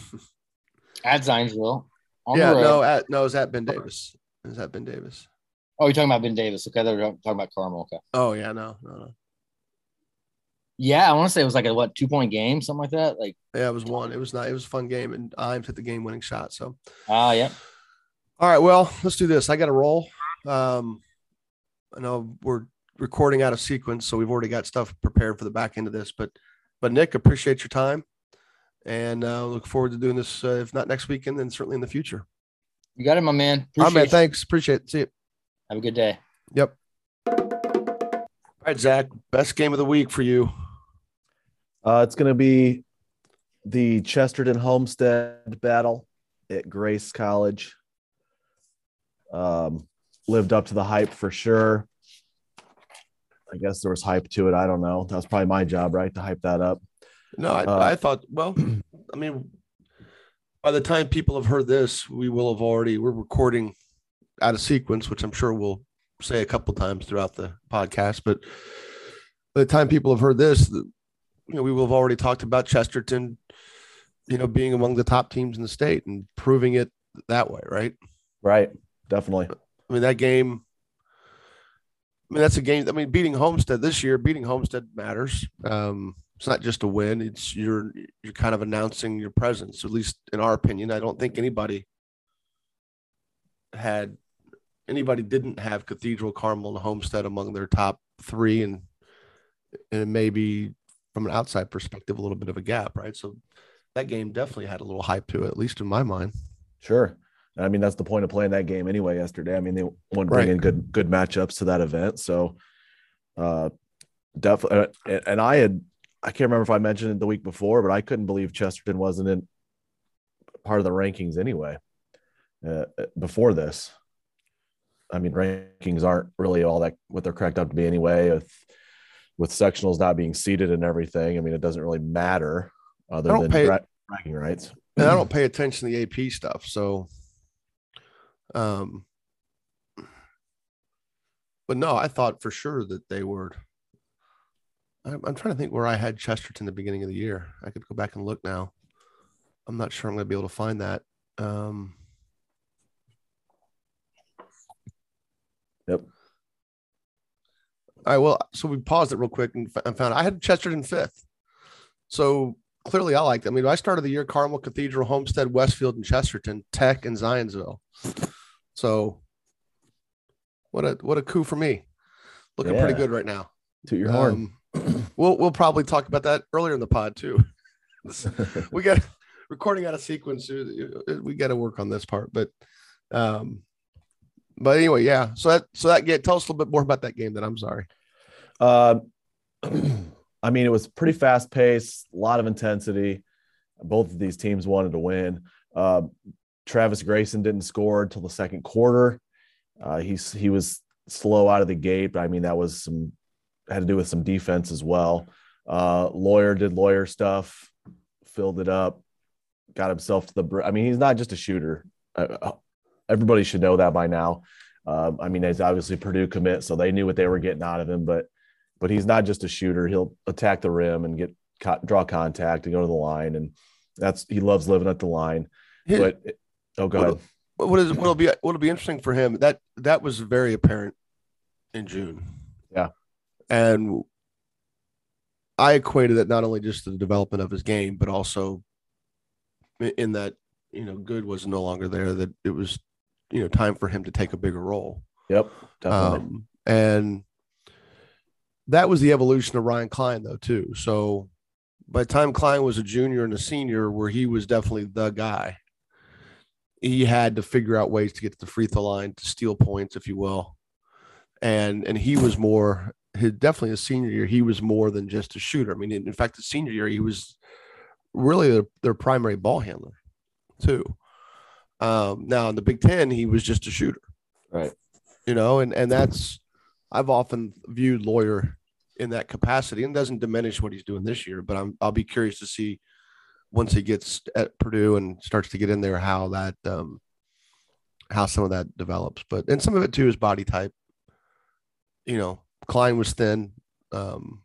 Speaker 2: at Zionsville.
Speaker 1: yeah, no, at no, was at Ben Davis. Is that Ben Davis.
Speaker 2: Oh, you're talking about Ben Davis. Okay, they're talking about Carmel. Okay.
Speaker 1: Oh yeah, no, no, no.
Speaker 2: Yeah, I want to say it was like a what two point game, something like that. Like
Speaker 1: yeah, it was one. It was not. It was a fun game, and Imes hit the game winning shot. So
Speaker 2: ah, uh, yeah.
Speaker 1: All right, well, let's do this. I got to roll. Um, I know we're recording out of sequence, so we've already got stuff prepared for the back end of this. But, but Nick, appreciate your time, and uh, look forward to doing this. Uh, if not next weekend, then certainly in the future.
Speaker 2: You got it, my man.
Speaker 1: Appreciate All right, man. Thanks. Appreciate it. See you.
Speaker 2: Have a good day.
Speaker 1: Yep. All right, Zach. Best game of the week for you.
Speaker 3: Uh, it's going to be the Chesterton Homestead battle at Grace College. Um, lived up to the hype for sure. I guess there was hype to it. I don't know. That was probably my job, right, to hype that up.
Speaker 1: No, I, uh, I thought. Well, (clears throat) I mean, by the time people have heard this, we will have already. We're recording out of sequence, which I'm sure we'll say a couple times throughout the podcast. But by the time people have heard this, you know, we will have already talked about Chesterton, you know, being among the top teams in the state and proving it that way, right?
Speaker 3: Right. Definitely.
Speaker 1: I mean, that game. I mean, that's a game. I mean, beating Homestead this year, beating Homestead matters. Um, it's not just a win. It's you're you're kind of announcing your presence. At least in our opinion, I don't think anybody had anybody didn't have Cathedral, Carmel, and Homestead among their top three, and and maybe from an outside perspective, a little bit of a gap, right? So that game definitely had a little hype to it, at least in my mind.
Speaker 3: Sure. I mean, that's the point of playing that game anyway. Yesterday, I mean, they want to bring right. in good good matchups to that event. So, uh, definitely. Uh, and I had, I can't remember if I mentioned it the week before, but I couldn't believe Chesterton wasn't in part of the rankings anyway. Uh, uh, before this, I mean, rankings aren't really all that what they're cracked up to be anyway. With with sectionals not being seated and everything, I mean, it doesn't really matter other than pay, bragging rights.
Speaker 1: And I don't pay attention to the AP stuff, so um, but no, I thought for sure that they were. I'm, I'm trying to think where I had Chesterton the beginning of the year. I could go back and look now. I'm not sure I'm going to be able to find that. Um,
Speaker 3: yep.
Speaker 1: All right. Well, so we paused it real quick and, and found I had Chesterton fifth. So clearly I liked it. I mean, I started the year Carmel Cathedral, Homestead, Westfield, and Chesterton, Tech, and Zionsville. So what a what a coup for me. Looking yeah. pretty good right now.
Speaker 3: To your horn. (clears throat)
Speaker 1: We'll we'll probably talk about that earlier in the pod too. (laughs) we got recording out of sequence. Uh, uh, we got to work on this part, but um, but anyway, yeah. So that so that get tell us a little bit more about that game. Then I'm sorry.
Speaker 3: Uh, (clears throat) I mean, it was pretty fast paced, a lot of intensity. Both of these teams wanted to win. Uh, Travis Grayson didn't score until the second quarter. Uh, he's he was slow out of the gate. but I mean, that was some had to do with some defense as well. Uh, Loyer did Loyer stuff, filled it up, got himself to the. I mean, he's not just a shooter. Uh, everybody should know that by now. Uh, I mean, he's obviously Purdue commit, so they knew what they were getting out of him. But but he's not just a shooter. He'll attack the rim and get draw contact and go to the line, and that's he loves living at the line. But Oh, go ahead.
Speaker 1: What is what'll be what'll be interesting for him that that was very apparent in June. And I equated it not only just to the development of his game, but also in that you know Goode was no longer there. That it was you know time for him to take a bigger role.
Speaker 3: Yep, definitely. Um,
Speaker 1: and that was the evolution of Ryan Cline, though, too. So by the time Cline was a junior and a senior, where he was definitely the guy, he had to figure out ways to get to the free throw line to steal points, if you will. And and he was more his definitely his senior year, he was more than just a shooter. I mean, in, fact, the senior year, he was really their, their primary ball handler, too. Um, now in the Big Ten, he was just a shooter.
Speaker 3: Right.
Speaker 1: You know, and and that's I've often viewed Loyer in that capacity and doesn't diminish what he's doing this year, but I'm I'll be curious to see once he gets at Purdue and starts to get in there, how that um, how some of that develops. But and some of it too is body type. You know, Cline was thin, um,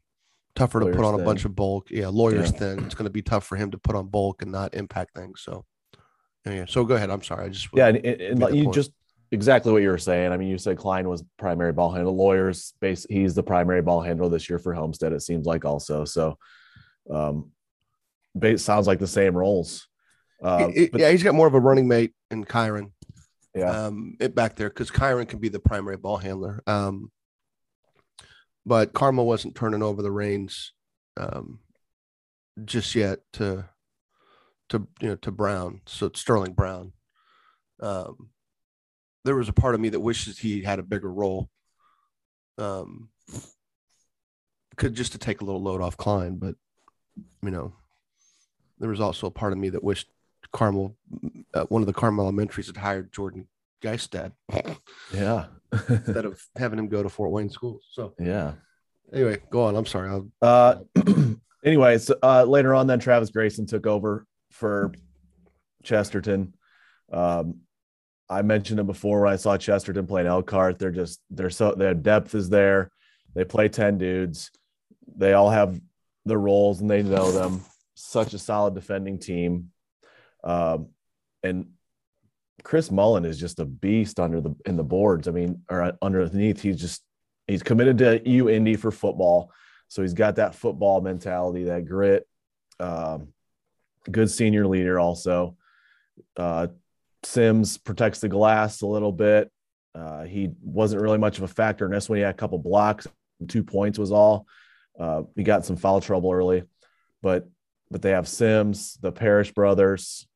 Speaker 1: tougher Loyer's to put on thin. a bunch of bulk. Yeah, Loyer's yeah. thin. It's going to be tough for him to put on bulk and not impact things. So, yeah. So go ahead. I'm sorry. I just
Speaker 3: yeah, and, and you point. just exactly what you were saying. I mean, you said Cline was primary ball handler. Loyer's, base. He's the primary ball handler this year for Homestead. It seems like also. So, um, base sounds like the same roles.
Speaker 1: Uh, it, but, yeah, he's got more of a running mate in Kyron.
Speaker 3: Yeah,
Speaker 1: um, it back there because Kyron can be the primary ball handler. Um, but Carmel wasn't turning over the reins um, just yet to to you know to Brown. So Sterling Brown. Um, there was a part of me that wishes he had a bigger role. Um, could just to take a little load off Cline, but you know, there was also a part of me that wished Carmel, uh, one of the Carmel Elementaries, had hired Jordan Geistad.
Speaker 3: Yeah,
Speaker 1: instead of having him go to Fort Wayne schools. So
Speaker 3: yeah.
Speaker 1: Anyway, go on. I'm sorry.
Speaker 3: I'll... Uh, (clears throat) anyways, uh, later on, then Travis Grayson took over for Chesterton. Um, I mentioned it before when I saw Chesterton playing Elkhart. They're just they're so their depth is there. They play ten dudes. They all have their roles and they know them. Such a solid defending team, um, and Chris Mullen is just a beast under the in the boards. I mean, or underneath, he's just he's committed to UIndy for football, so he's got that football mentality, that grit. Um, good senior leader, also. Uh, Sims protects the glass a little bit. Uh, he wasn't really much of a factor in this one. He had a couple blocks, two points was all. Uh, he got some foul trouble early, but but they have Sims, the Parish brothers.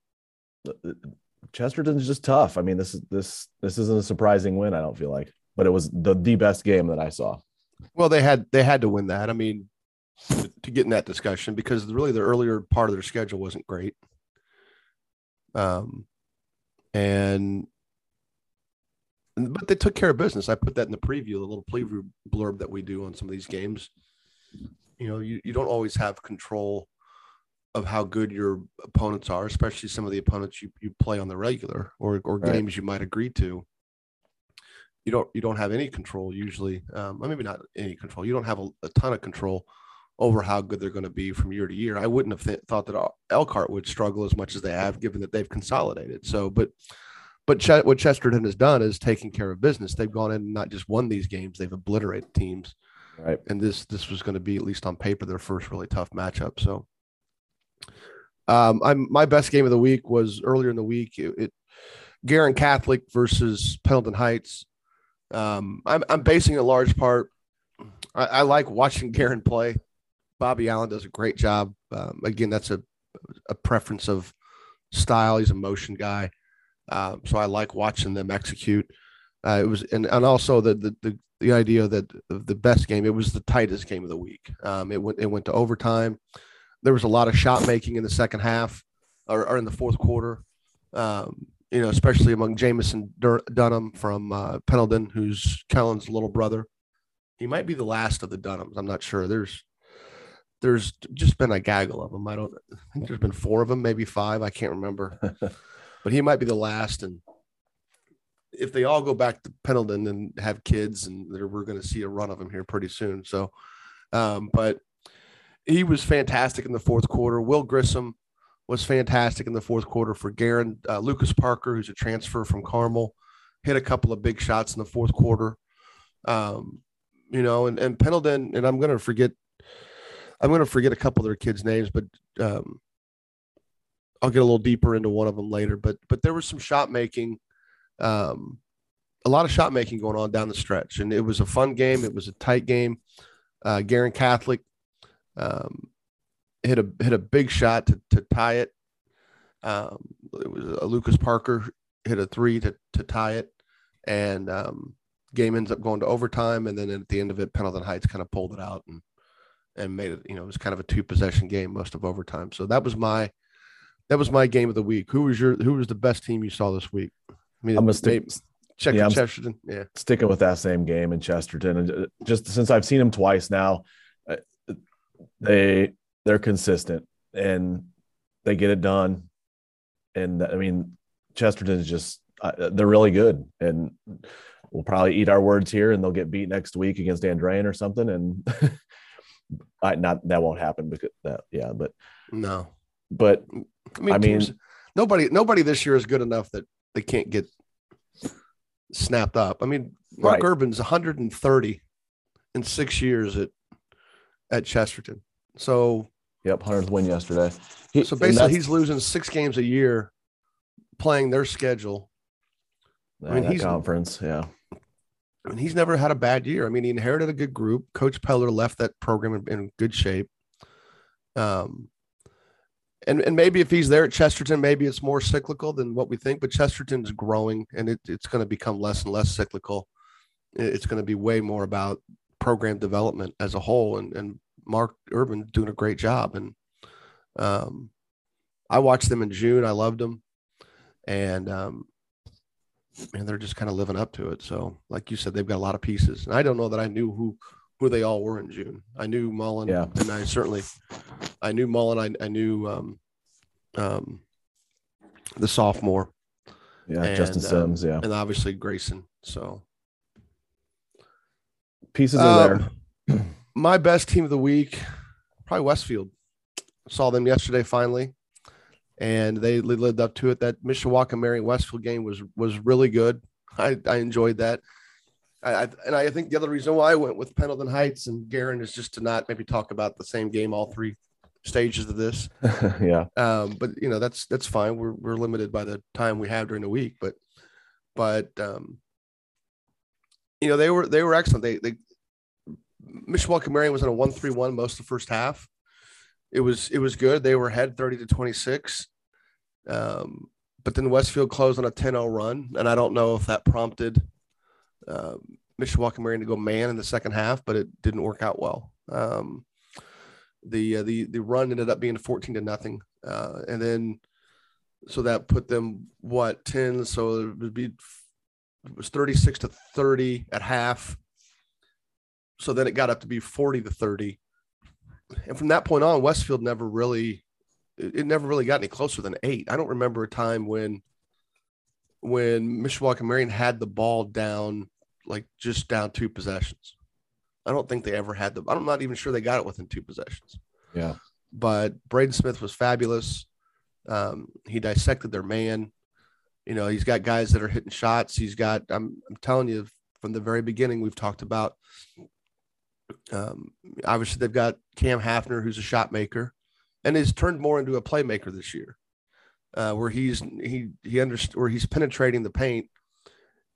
Speaker 3: Chesterton's just tough. I mean, this is this this isn't a surprising win. I don't feel like, but it was the the best game that I saw.
Speaker 1: Well, they had they had to win that. I mean, to, get in that discussion because really the earlier part of their schedule wasn't great. Um, and but they took care of business. I put that in the preview, the little preview blurb that we do on some of these games. You know, you, you don't always have control of how good your opponents are, especially some of the opponents you, you play on the regular or, or right. games you might agree to. You don't you don't have any control usually. Um, maybe not any control. You don't have a, a ton of control over how good they're going to be from year to year. I wouldn't have th- thought that Elkhart would struggle as much as they have, given that they've consolidated. So, but but Ch- what Chesterton has done is taking care of business. They've gone in and not just won these games; they've obliterated teams.
Speaker 3: Right.
Speaker 1: And this this was going to be at least on paper their first really tough matchup. So, um, I'm my best game of the week was earlier in the week. It, it Guerin Catholic versus Pendleton Heights. Um, I'm I'm basing a large part. I, I like watching (laughs) Guerin play. Bobby Allen does a great job. Um, again, that's a a preference of style. He's a motion guy, um, so I like watching them execute. Uh, it was and and also the the the, the idea that the best game. It was the tightest game of the week. Um, it went it went to overtime. There was a lot of shot making in the second half or, or in the fourth quarter. Um, you know, especially among Jamison Dur- Dunham from uh, Pendleton, who's Kellen's little brother. He might be the last of the Dunhams. I'm not sure. There's there's just been a gaggle of them. I don't I think there's been four of them, maybe five. I can't remember, (laughs) but he might be the last. And if they all go back to Pendleton and have kids, and we're going to see a run of them here pretty soon. So, um, but he was fantastic in the fourth quarter. Will Grissom was fantastic in the fourth quarter for Guerin. Uh, Lucas Parker, who's a transfer from Carmel, hit a couple of big shots in the fourth quarter. Um, you know, and, and Pendleton, and I'm going to forget I'm going to forget a couple of their kids' names, but um, I'll get a little deeper into one of them later. But but there was some shot making, um, a lot of shot making going on down the stretch, and it was a fun game. It was a tight game. Uh, Guerin Catholic um, hit a hit a big shot to to tie it. Um, it was a Lucas Parker hit a three to to tie it, and um, game ends up going to overtime. And then at the end of it, Pendleton Heights kind of pulled it out and and made it, you know, it was kind of a two possession game most of overtime. So that was my that was my game of the week. Who was your who was the best team you saw this week? I
Speaker 3: mean, I'm stick.
Speaker 1: Check yeah, Chesterton. Yeah,
Speaker 3: sticking with that same game in Chesterton, and uh, just since I've seen them twice now, they they're consistent, and they get it done. And I mean, Chesterton is just uh, they're really good, and we'll probably eat our words here, and they'll get beat next week against Andrean or something, and (laughs) I not that won't happen because that yeah, but
Speaker 1: no,
Speaker 3: but
Speaker 1: I mean,
Speaker 3: I mean-
Speaker 1: teams- nobody nobody this year is good enough that they can't get snapped up. I mean, Mark
Speaker 3: Right.
Speaker 1: Urban's 130 in six years at at Chesterton. So
Speaker 3: yep, hundredth win yesterday. He-
Speaker 1: so basically, he's losing six games a year playing their schedule. I mean, he's-
Speaker 3: conference, yeah,
Speaker 1: I mean, he's never had a bad year. I mean, he inherited a good group. Coach Peller left that program in, in good shape. Um, and and maybe if he's there at Chesterton, maybe it's more cyclical than what we think. But Chesterton's growing, and it, it's going to become less and less cyclical. It's going to be way more about program development as a whole. And and Mark Urban doing a great job. And um, I watched them in June. I loved them, and um, and they're just kind of living up to it. So, like you said, they've got a lot of pieces. And I don't know that I knew who who they all were in June. I knew Mullen,
Speaker 3: Yeah.
Speaker 1: and I certainly I knew Mullen. I, I knew um, um, the sophomore,
Speaker 3: yeah, Justin
Speaker 1: And, um,
Speaker 3: Sims, yeah,
Speaker 1: and obviously Grayson. So,
Speaker 3: pieces are
Speaker 1: Um,
Speaker 3: there. (clears throat)
Speaker 1: my best team of the week, probably Westfield. Saw them yesterday finally, and they lived up to it. That Mishawaka Mary Westfield game was was really good. I, I enjoyed that. I, and I think the other reason why I went with Pendleton Heights and Guerin is just to not maybe talk about the same game all three stages of this. (laughs)
Speaker 3: yeah,
Speaker 1: Um, but you know that's that's fine. We're we're limited by the time we have during the week, but but um, you know they were they were excellent. They they Mishawaka Marian was on a one three one most of the first half. It was it was good. They were ahead thirty to twenty six. Um, but then Westfield closed on a 10-0 run, and I don't know if that prompted uh, Mishawaka Marian to go man in the second half, but it didn't work out well. Um, the uh, the the run ended up being 14 to nothing uh, and then so that put them what 10 so it would be it was 36 to 30 at half so then it got up to be 40 to 30 and from that point on westfield never really it, never really got any closer than eight i don't remember a time when when mishawaka marian had the ball down like just down two possessions i don't think they ever had the i'm not even sure they got it within two possessions
Speaker 3: yeah,
Speaker 1: but Braden Smith was fabulous. Um, he dissected their man. You know, he's got guys that are hitting shots. He's got, I'm, I'm telling you, from the very beginning, we've talked about. Um, obviously, they've got Cam Hafner, who's a shot maker, and has turned more into a playmaker this year, uh, where he's he he underst- where he's penetrating the paint,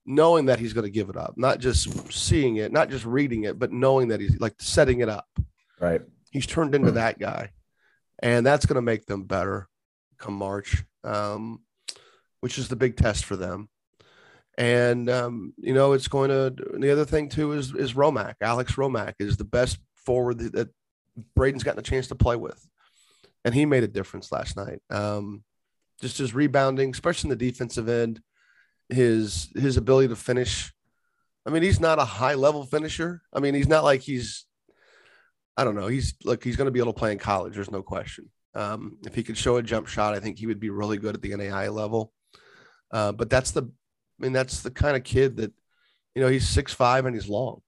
Speaker 1: knowing that he's going to give it up, not just seeing it, not just reading it, but knowing that he's like setting it up
Speaker 3: right.
Speaker 1: he's turned into that guy, and that's going to make them better come March, um, which is the big test for them. And um, you know, it's going to. The other thing too is is Romac. Alex Romac is the best forward that, Braden's gotten a chance to play with, and he made a difference last night. Um, just his rebounding, especially in the defensive end, his his ability to finish. I mean, he's not a high level finisher. I mean, he's not like he's I don't know. He's like he's going to be able to play in college. There's no question. Um, if he could show a jump shot, I think he would be really good at the NAI level. Uh, but that's the, I mean, that's the kind of kid that, you know, he's six five and he's long.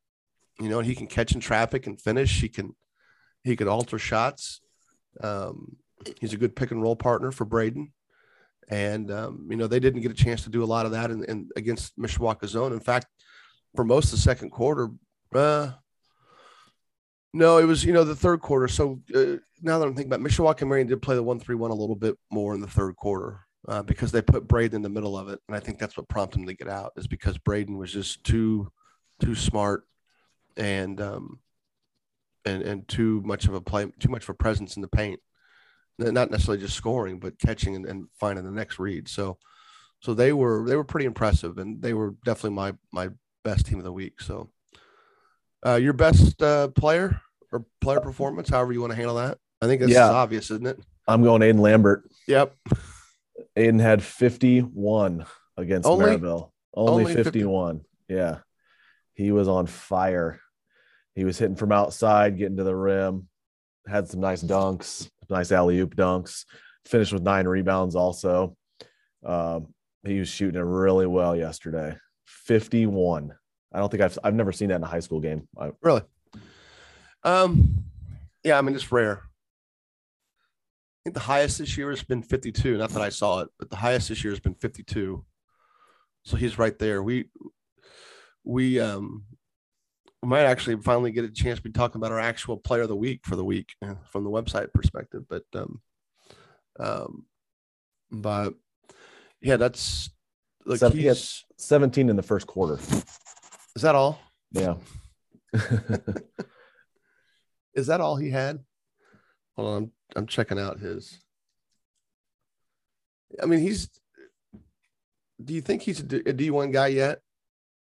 Speaker 1: You know, and he can catch in traffic and finish. He can, he could alter shots. Um, he's a good pick and roll partner for Braden. And um, you know, they didn't get a chance to do a lot of that in, in against Mishawaka zone. In fact, for most of the second quarter, uh, no, it was you know the third quarter. So uh, now that I'm thinking about, it, Mishawaka Marian did play the one three one a little bit more in the third quarter uh, because they put Braden in the middle of it, and I think that's what prompted him to get out is because Braden was just too too smart and um and and too much of a play, too much of a presence in the paint, not necessarily just scoring, but catching and, and finding the next read. So so they were they were pretty impressive, and they were definitely my my best team of the week. So. Uh, your best uh, player or player performance, however you want to handle that. I think this
Speaker 3: Yeah.
Speaker 1: obvious, isn't it?
Speaker 3: I'm going Aiden Lambert.
Speaker 1: Yep.
Speaker 3: Aiden had 51 against
Speaker 1: Only?
Speaker 3: Maryville. Only,
Speaker 1: Only 50.
Speaker 3: 51. Yeah. He was on fire. He was hitting from outside, getting to the rim, had some nice dunks, nice alley oop dunks. finished with nine rebounds. Also, um, he was shooting it really well yesterday. Fifty-one. I don't think I've I've never seen that in a high school game. I,
Speaker 1: really? Um, yeah. I mean, it's rare. I think the highest this year has been 52. Not that I saw it, but the highest this year has been 52. So he's right there. We we um we might actually finally get a chance to be talking about our actual player of the week for the week uh, from the website perspective. But um um but yeah, that's
Speaker 3: like Seven, he's 17 in the first quarter.
Speaker 1: Is that all?
Speaker 3: Yeah. (laughs)
Speaker 1: Is that all he had? Hold on, I'm, checking out his. I mean, he's. Do you think he's a D1 guy yet?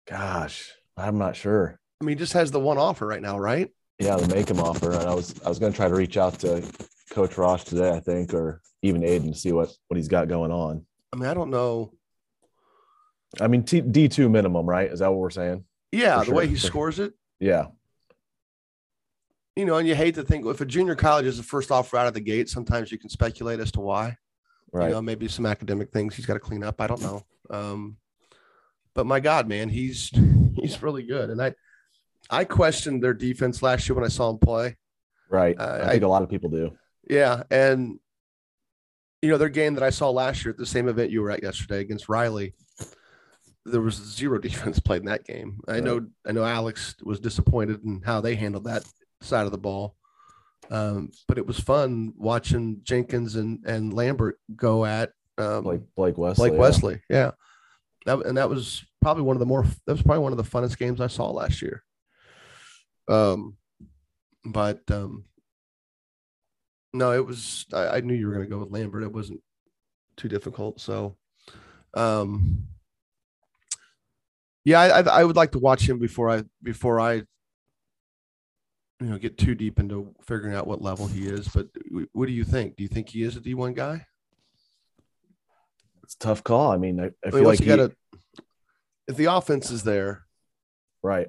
Speaker 3: Gosh, I'm not sure.
Speaker 1: I mean, he just has the one offer right now, right?
Speaker 3: Yeah, the make him offer. And I was I was going to try to reach out to Coach Ross today, I think, or even Aiden to see what what he's got going on.
Speaker 1: I mean, I don't know.
Speaker 3: I mean, D two minimum, right? Is that what we're saying?
Speaker 1: Yeah, For the sure. way he scores it.
Speaker 3: Yeah.
Speaker 1: You know, and you hate to think if a junior college is the first offer out of the gate, sometimes you can speculate as to why. Right. You know, maybe some academic things he's got to clean up. I don't know. Um, but my God, man, he's (laughs) he's really good. And I I questioned their defense last year when I saw him play.
Speaker 3: Right. Uh, I think I, a lot of people do.
Speaker 1: Yeah. And you know, their game that I saw last year at the same event you were at yesterday against Riley, there was zero (laughs) defense played in that game. I right. know I know Alex was disappointed in how they handled that side of the ball. Um, but it was fun watching Jenkins and, and Lambert go at um,
Speaker 3: Blake Blake Wesley.
Speaker 1: Blake Wesley, yeah. yeah. That, and that was probably one of the more that was probably one of the funnest games I saw last year. Um, but um, no, it was. I, I knew you were going to go with Lambert. It wasn't too difficult. So, um, yeah, I, I would like to watch him before I before I you know get too deep into figuring out what level he is. But what do you think? Do you think he is a D one guy?
Speaker 3: It's a tough call. I mean, I, I feel like he,
Speaker 1: gotta, if the offense is there,
Speaker 3: right.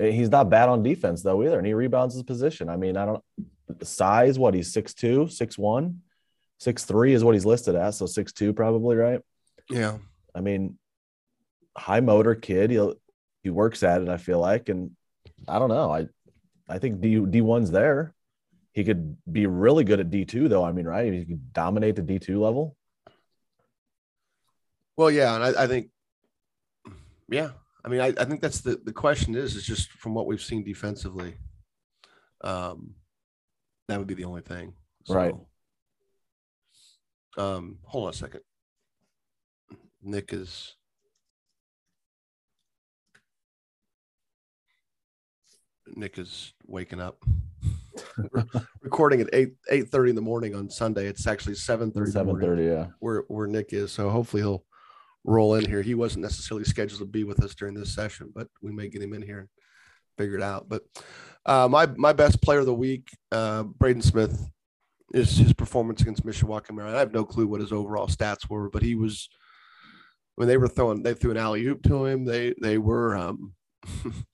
Speaker 3: Eh, he's not bad on defense though either, and he rebounds his position. I mean, I don't size. What he's six two, six one, six three is what he's listed as. So six two probably right.
Speaker 1: Yeah.
Speaker 3: I mean, high motor kid. He he works at it. I feel like, and I don't know. I I think D D one's there. He could be really good at D two though. I mean, right? He could dominate the D two level.
Speaker 1: Well, yeah, and I, I think, yeah, I mean, I, I think that's the the question is is just from what we've seen defensively. Um, that would be the only thing.
Speaker 3: So, right.
Speaker 1: Um, hold on a second. Nick is Nick is waking up. (laughs) recording at eight eight thirty in the morning on Sunday. It's actually seven thirty.
Speaker 3: Seven thirty, yeah.
Speaker 1: Where where Nick is. So hopefully he'll roll in here. He wasn't necessarily scheduled to be with us during this session, but we may get him in here and figure it out. But uh, my my best player of the week, uh, Braden Smith, is his performance against Mishawaka Maryland. I have no clue what his overall stats were, but he was when they were throwing, they threw an alley oop to him. They they were. Um, (laughs)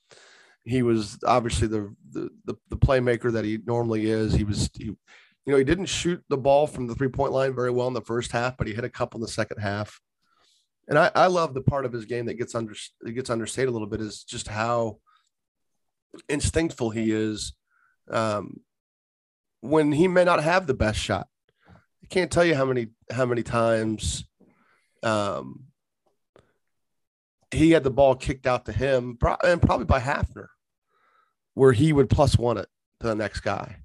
Speaker 1: he was obviously the, the, the the playmaker that he normally is. He was he, you know, he didn't shoot the ball from the three point line very well in the first half, but he hit a couple in the second half. And I, I love the part of his game that gets under that gets understated a little bit is just how instinctful he is um, when he may not have the best shot. I can't tell you how many how many times um, he had the ball kicked out to him, and probably by Hafner, where he would plus one it to the next guy.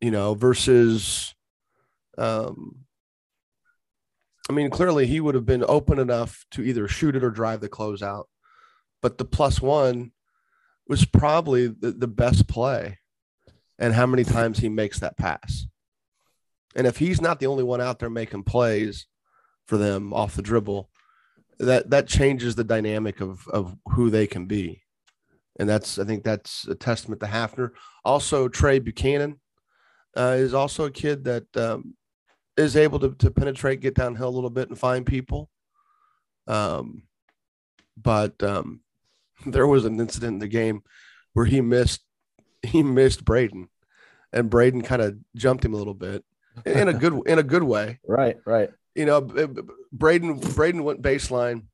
Speaker 1: You know, versus, um, I mean, clearly he would have been open enough to either shoot it or drive the closeout, but the plus one was probably the, the best play and how many times he makes that pass. And if he's not the only one out there making plays for them off the dribble, that that changes the dynamic of of who they can be. And that's I think that's a testament to Hafner. Also, Trey Buchanan uh, is also a kid that um, is able to, to penetrate, get downhill a little bit, and find people. Um, but um, (laughs) there was an incident in the game where he missed he missed Braden, and Braden kind of jumped him a little bit, (laughs) in a good in a good way.
Speaker 3: Right, right.
Speaker 1: You know, Braden Braden went baseline,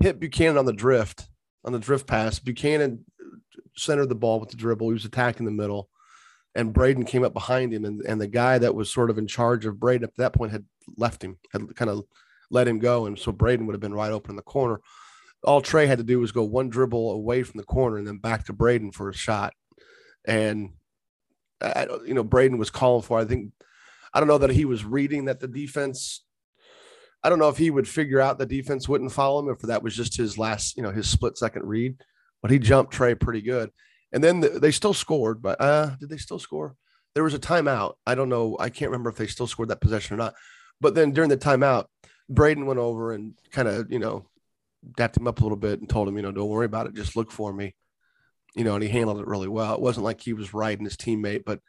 Speaker 1: hit Buchanan on the drift on the drift pass. Buchanan centered the ball with the dribble. He was attacking the middle, and Braden came up behind him, and and the guy that was sort of in charge of Braden at that point had left him, had kind of let him go, and so Braden would have been right open in the corner. All Trey had to do was go one dribble away from the corner and then back to Braden for a shot, and I, you know Braden was calling for. I think I don't know that he was reading that the defense. I don't know if he would figure out the defense wouldn't follow him if that was just his last, you know, his split second read. But he jumped Trey pretty good, and then the, they still scored. But uh, did they still score? There was a timeout. I don't know. I can't remember if they still scored that possession or not. But then during the timeout, Braden went over and kind of, you know, dapped him up a little bit and told him, you know, don't worry about it. Just look for me you know, and he handled it really well. It wasn't like he was riding his teammate, but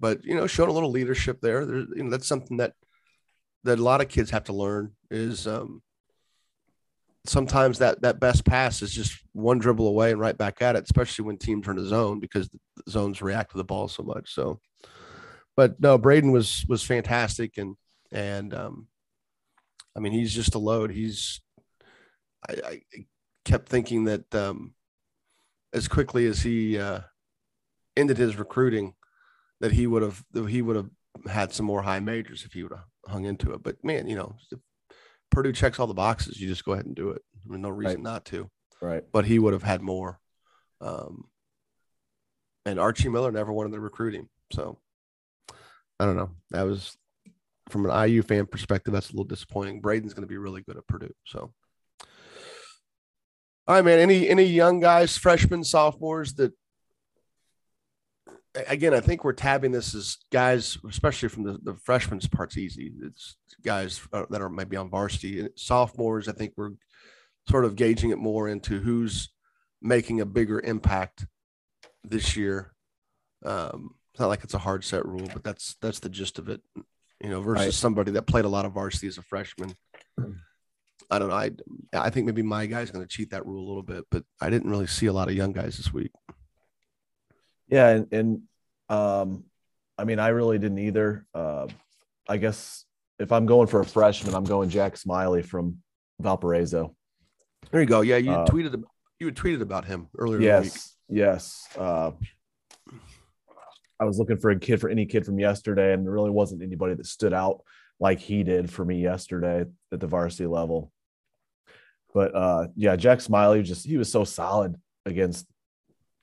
Speaker 1: but you know, showed a little leadership there. There, you know, that's something that that a lot of kids have to learn is um, sometimes that that best pass is just one dribble away and right back at it, especially when teams are in a zone because the zones react to the ball so much. So, but no, Braden was was fantastic and and um, I mean he's just a load. He's I, I kept thinking that um, as quickly as he uh, ended his recruiting that he would have he would have had some more high majors if he would have hung into it. But man, you know, Purdue checks all the boxes. You just go ahead and do it. I mean, no reason
Speaker 3: right.
Speaker 1: not to.
Speaker 3: Right.
Speaker 1: But he would have had more. Um, and Archie Miller never wanted to recruit him. So I don't know. That was from an IU fan perspective. That's a little disappointing. Braden's going to be really good at Purdue. So all right, man. Any any young guys, freshmen, sophomores that again, I think we're tabbing this as guys, especially from the, the freshmen's part's easy. It's guys uh, that are maybe on varsity. Sophomores, I think we're sort of gauging it more into who's making a bigger impact this year. Um, it's not like it's a hard set rule, but that's that's the gist of it. You know, versus right. somebody that played a lot of varsity as a freshman. I don't know. I I think maybe my guy's going to cheat that rule a little bit, but I didn't really see a lot of young guys this week.
Speaker 3: Yeah, and, and um, I mean, I really didn't either. Uh, I guess if I'm going for a freshman, I'm going Jack Smiley from Valparaiso.
Speaker 1: There you go. Yeah, you uh, tweeted you had tweeted about him earlier.
Speaker 3: Yes, yes. Uh, I was looking for a kid for any kid from yesterday, and there really wasn't anybody that stood out like he did for me yesterday at the varsity level. But uh, yeah, Jack Smiley just he was so solid against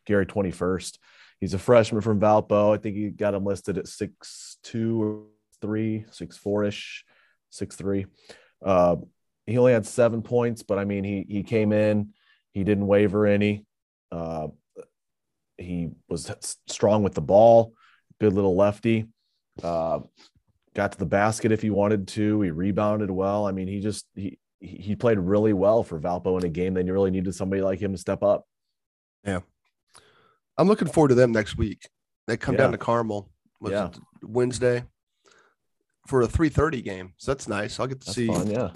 Speaker 3: Gary 21st. He's a freshman from Valpo. I think he got him listed at six two or three, six four ish, six three. Uh, he only had seven points, but I mean he he came in, he didn't waver any. Uh, he was strong with the ball, good little lefty. Uh, got to the basket if he wanted to. He rebounded well. I mean, he just he he played really well for Valpo in a game you really needed somebody like him to step up.
Speaker 1: Yeah. I'm looking forward to them next week. They come yeah. down to Carmel yeah. Wednesday for a 3:30 game. So that's nice. I'll get to
Speaker 3: that's
Speaker 1: see
Speaker 3: fun, yeah.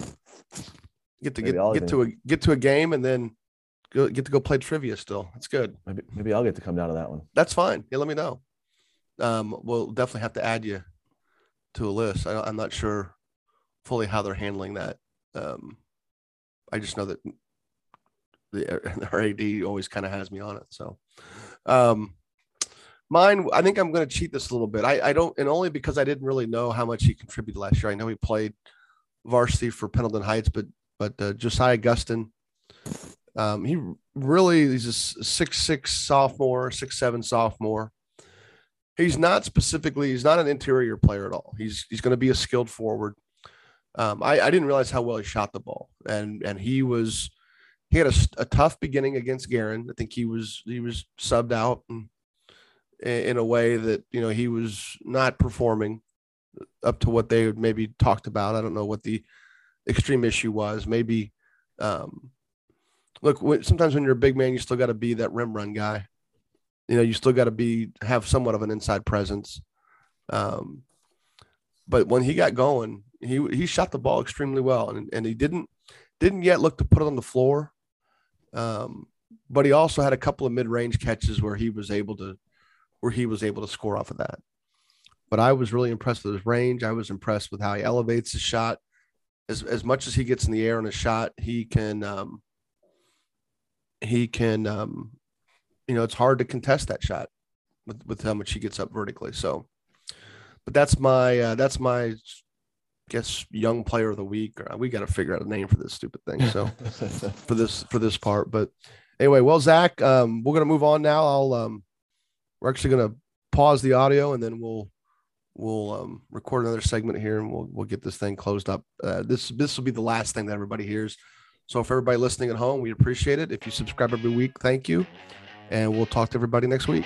Speaker 1: Get to maybe get, get to a get to a game and then go, get to go play trivia still. That's good.
Speaker 3: Maybe maybe I'll get to come down to that one.
Speaker 1: That's fine. Yeah, let me know. Um, we'll definitely have to add you to a list. I, am not sure fully how they're handling that. Um, I just know that the our (laughs) AD always kind of has me on it. So, um, mine, I think I'm going to cheat this a little bit. I, I don't, and only because I didn't really know how much he contributed last year. I know he played varsity for Pendleton Heights, but but uh, Josiah Gustin, um, he really he's a six six sophomore, six seven sophomore. He's not specifically. He's not an interior player at all. He's he's going to be a skilled forward. Um, I, I didn't realize how well he shot the ball, and and he was he had a, a tough beginning against Guerin. I think he was he was subbed out in, in a way that you know he was not performing up to what they maybe talked about. I don't know what the extreme issue was. Maybe um, look sometimes when you're a big man, you still got to be that rim run guy you know, you still got to be have somewhat of an inside presence. Um, but when he got going, he he shot the ball extremely well, and and he didn't didn't yet look to put it on the floor. Um, but he also had a couple of mid range catches where he was able to where he was able to score off of that. but I was really impressed with his range. I was impressed with how he elevates his shot. As as much as he gets in the air on a shot, he can um, he can um, you know it's hard to contest that shot with with how much he gets up vertically. So, but that's my uh, that's my guess young player of the week. Or we got to figure out a name for this stupid thing. So (laughs) for this for this part, but anyway, well, Zach, um, we're gonna move on now. I'll um, we're actually gonna pause the audio and then we'll we'll um, record another segment here and we'll we'll get this thing closed up. Uh, this this will be the last thing that everybody hears. So for everybody listening at home, we appreciate it. If you subscribe every week, thank you, and we'll talk to everybody next week.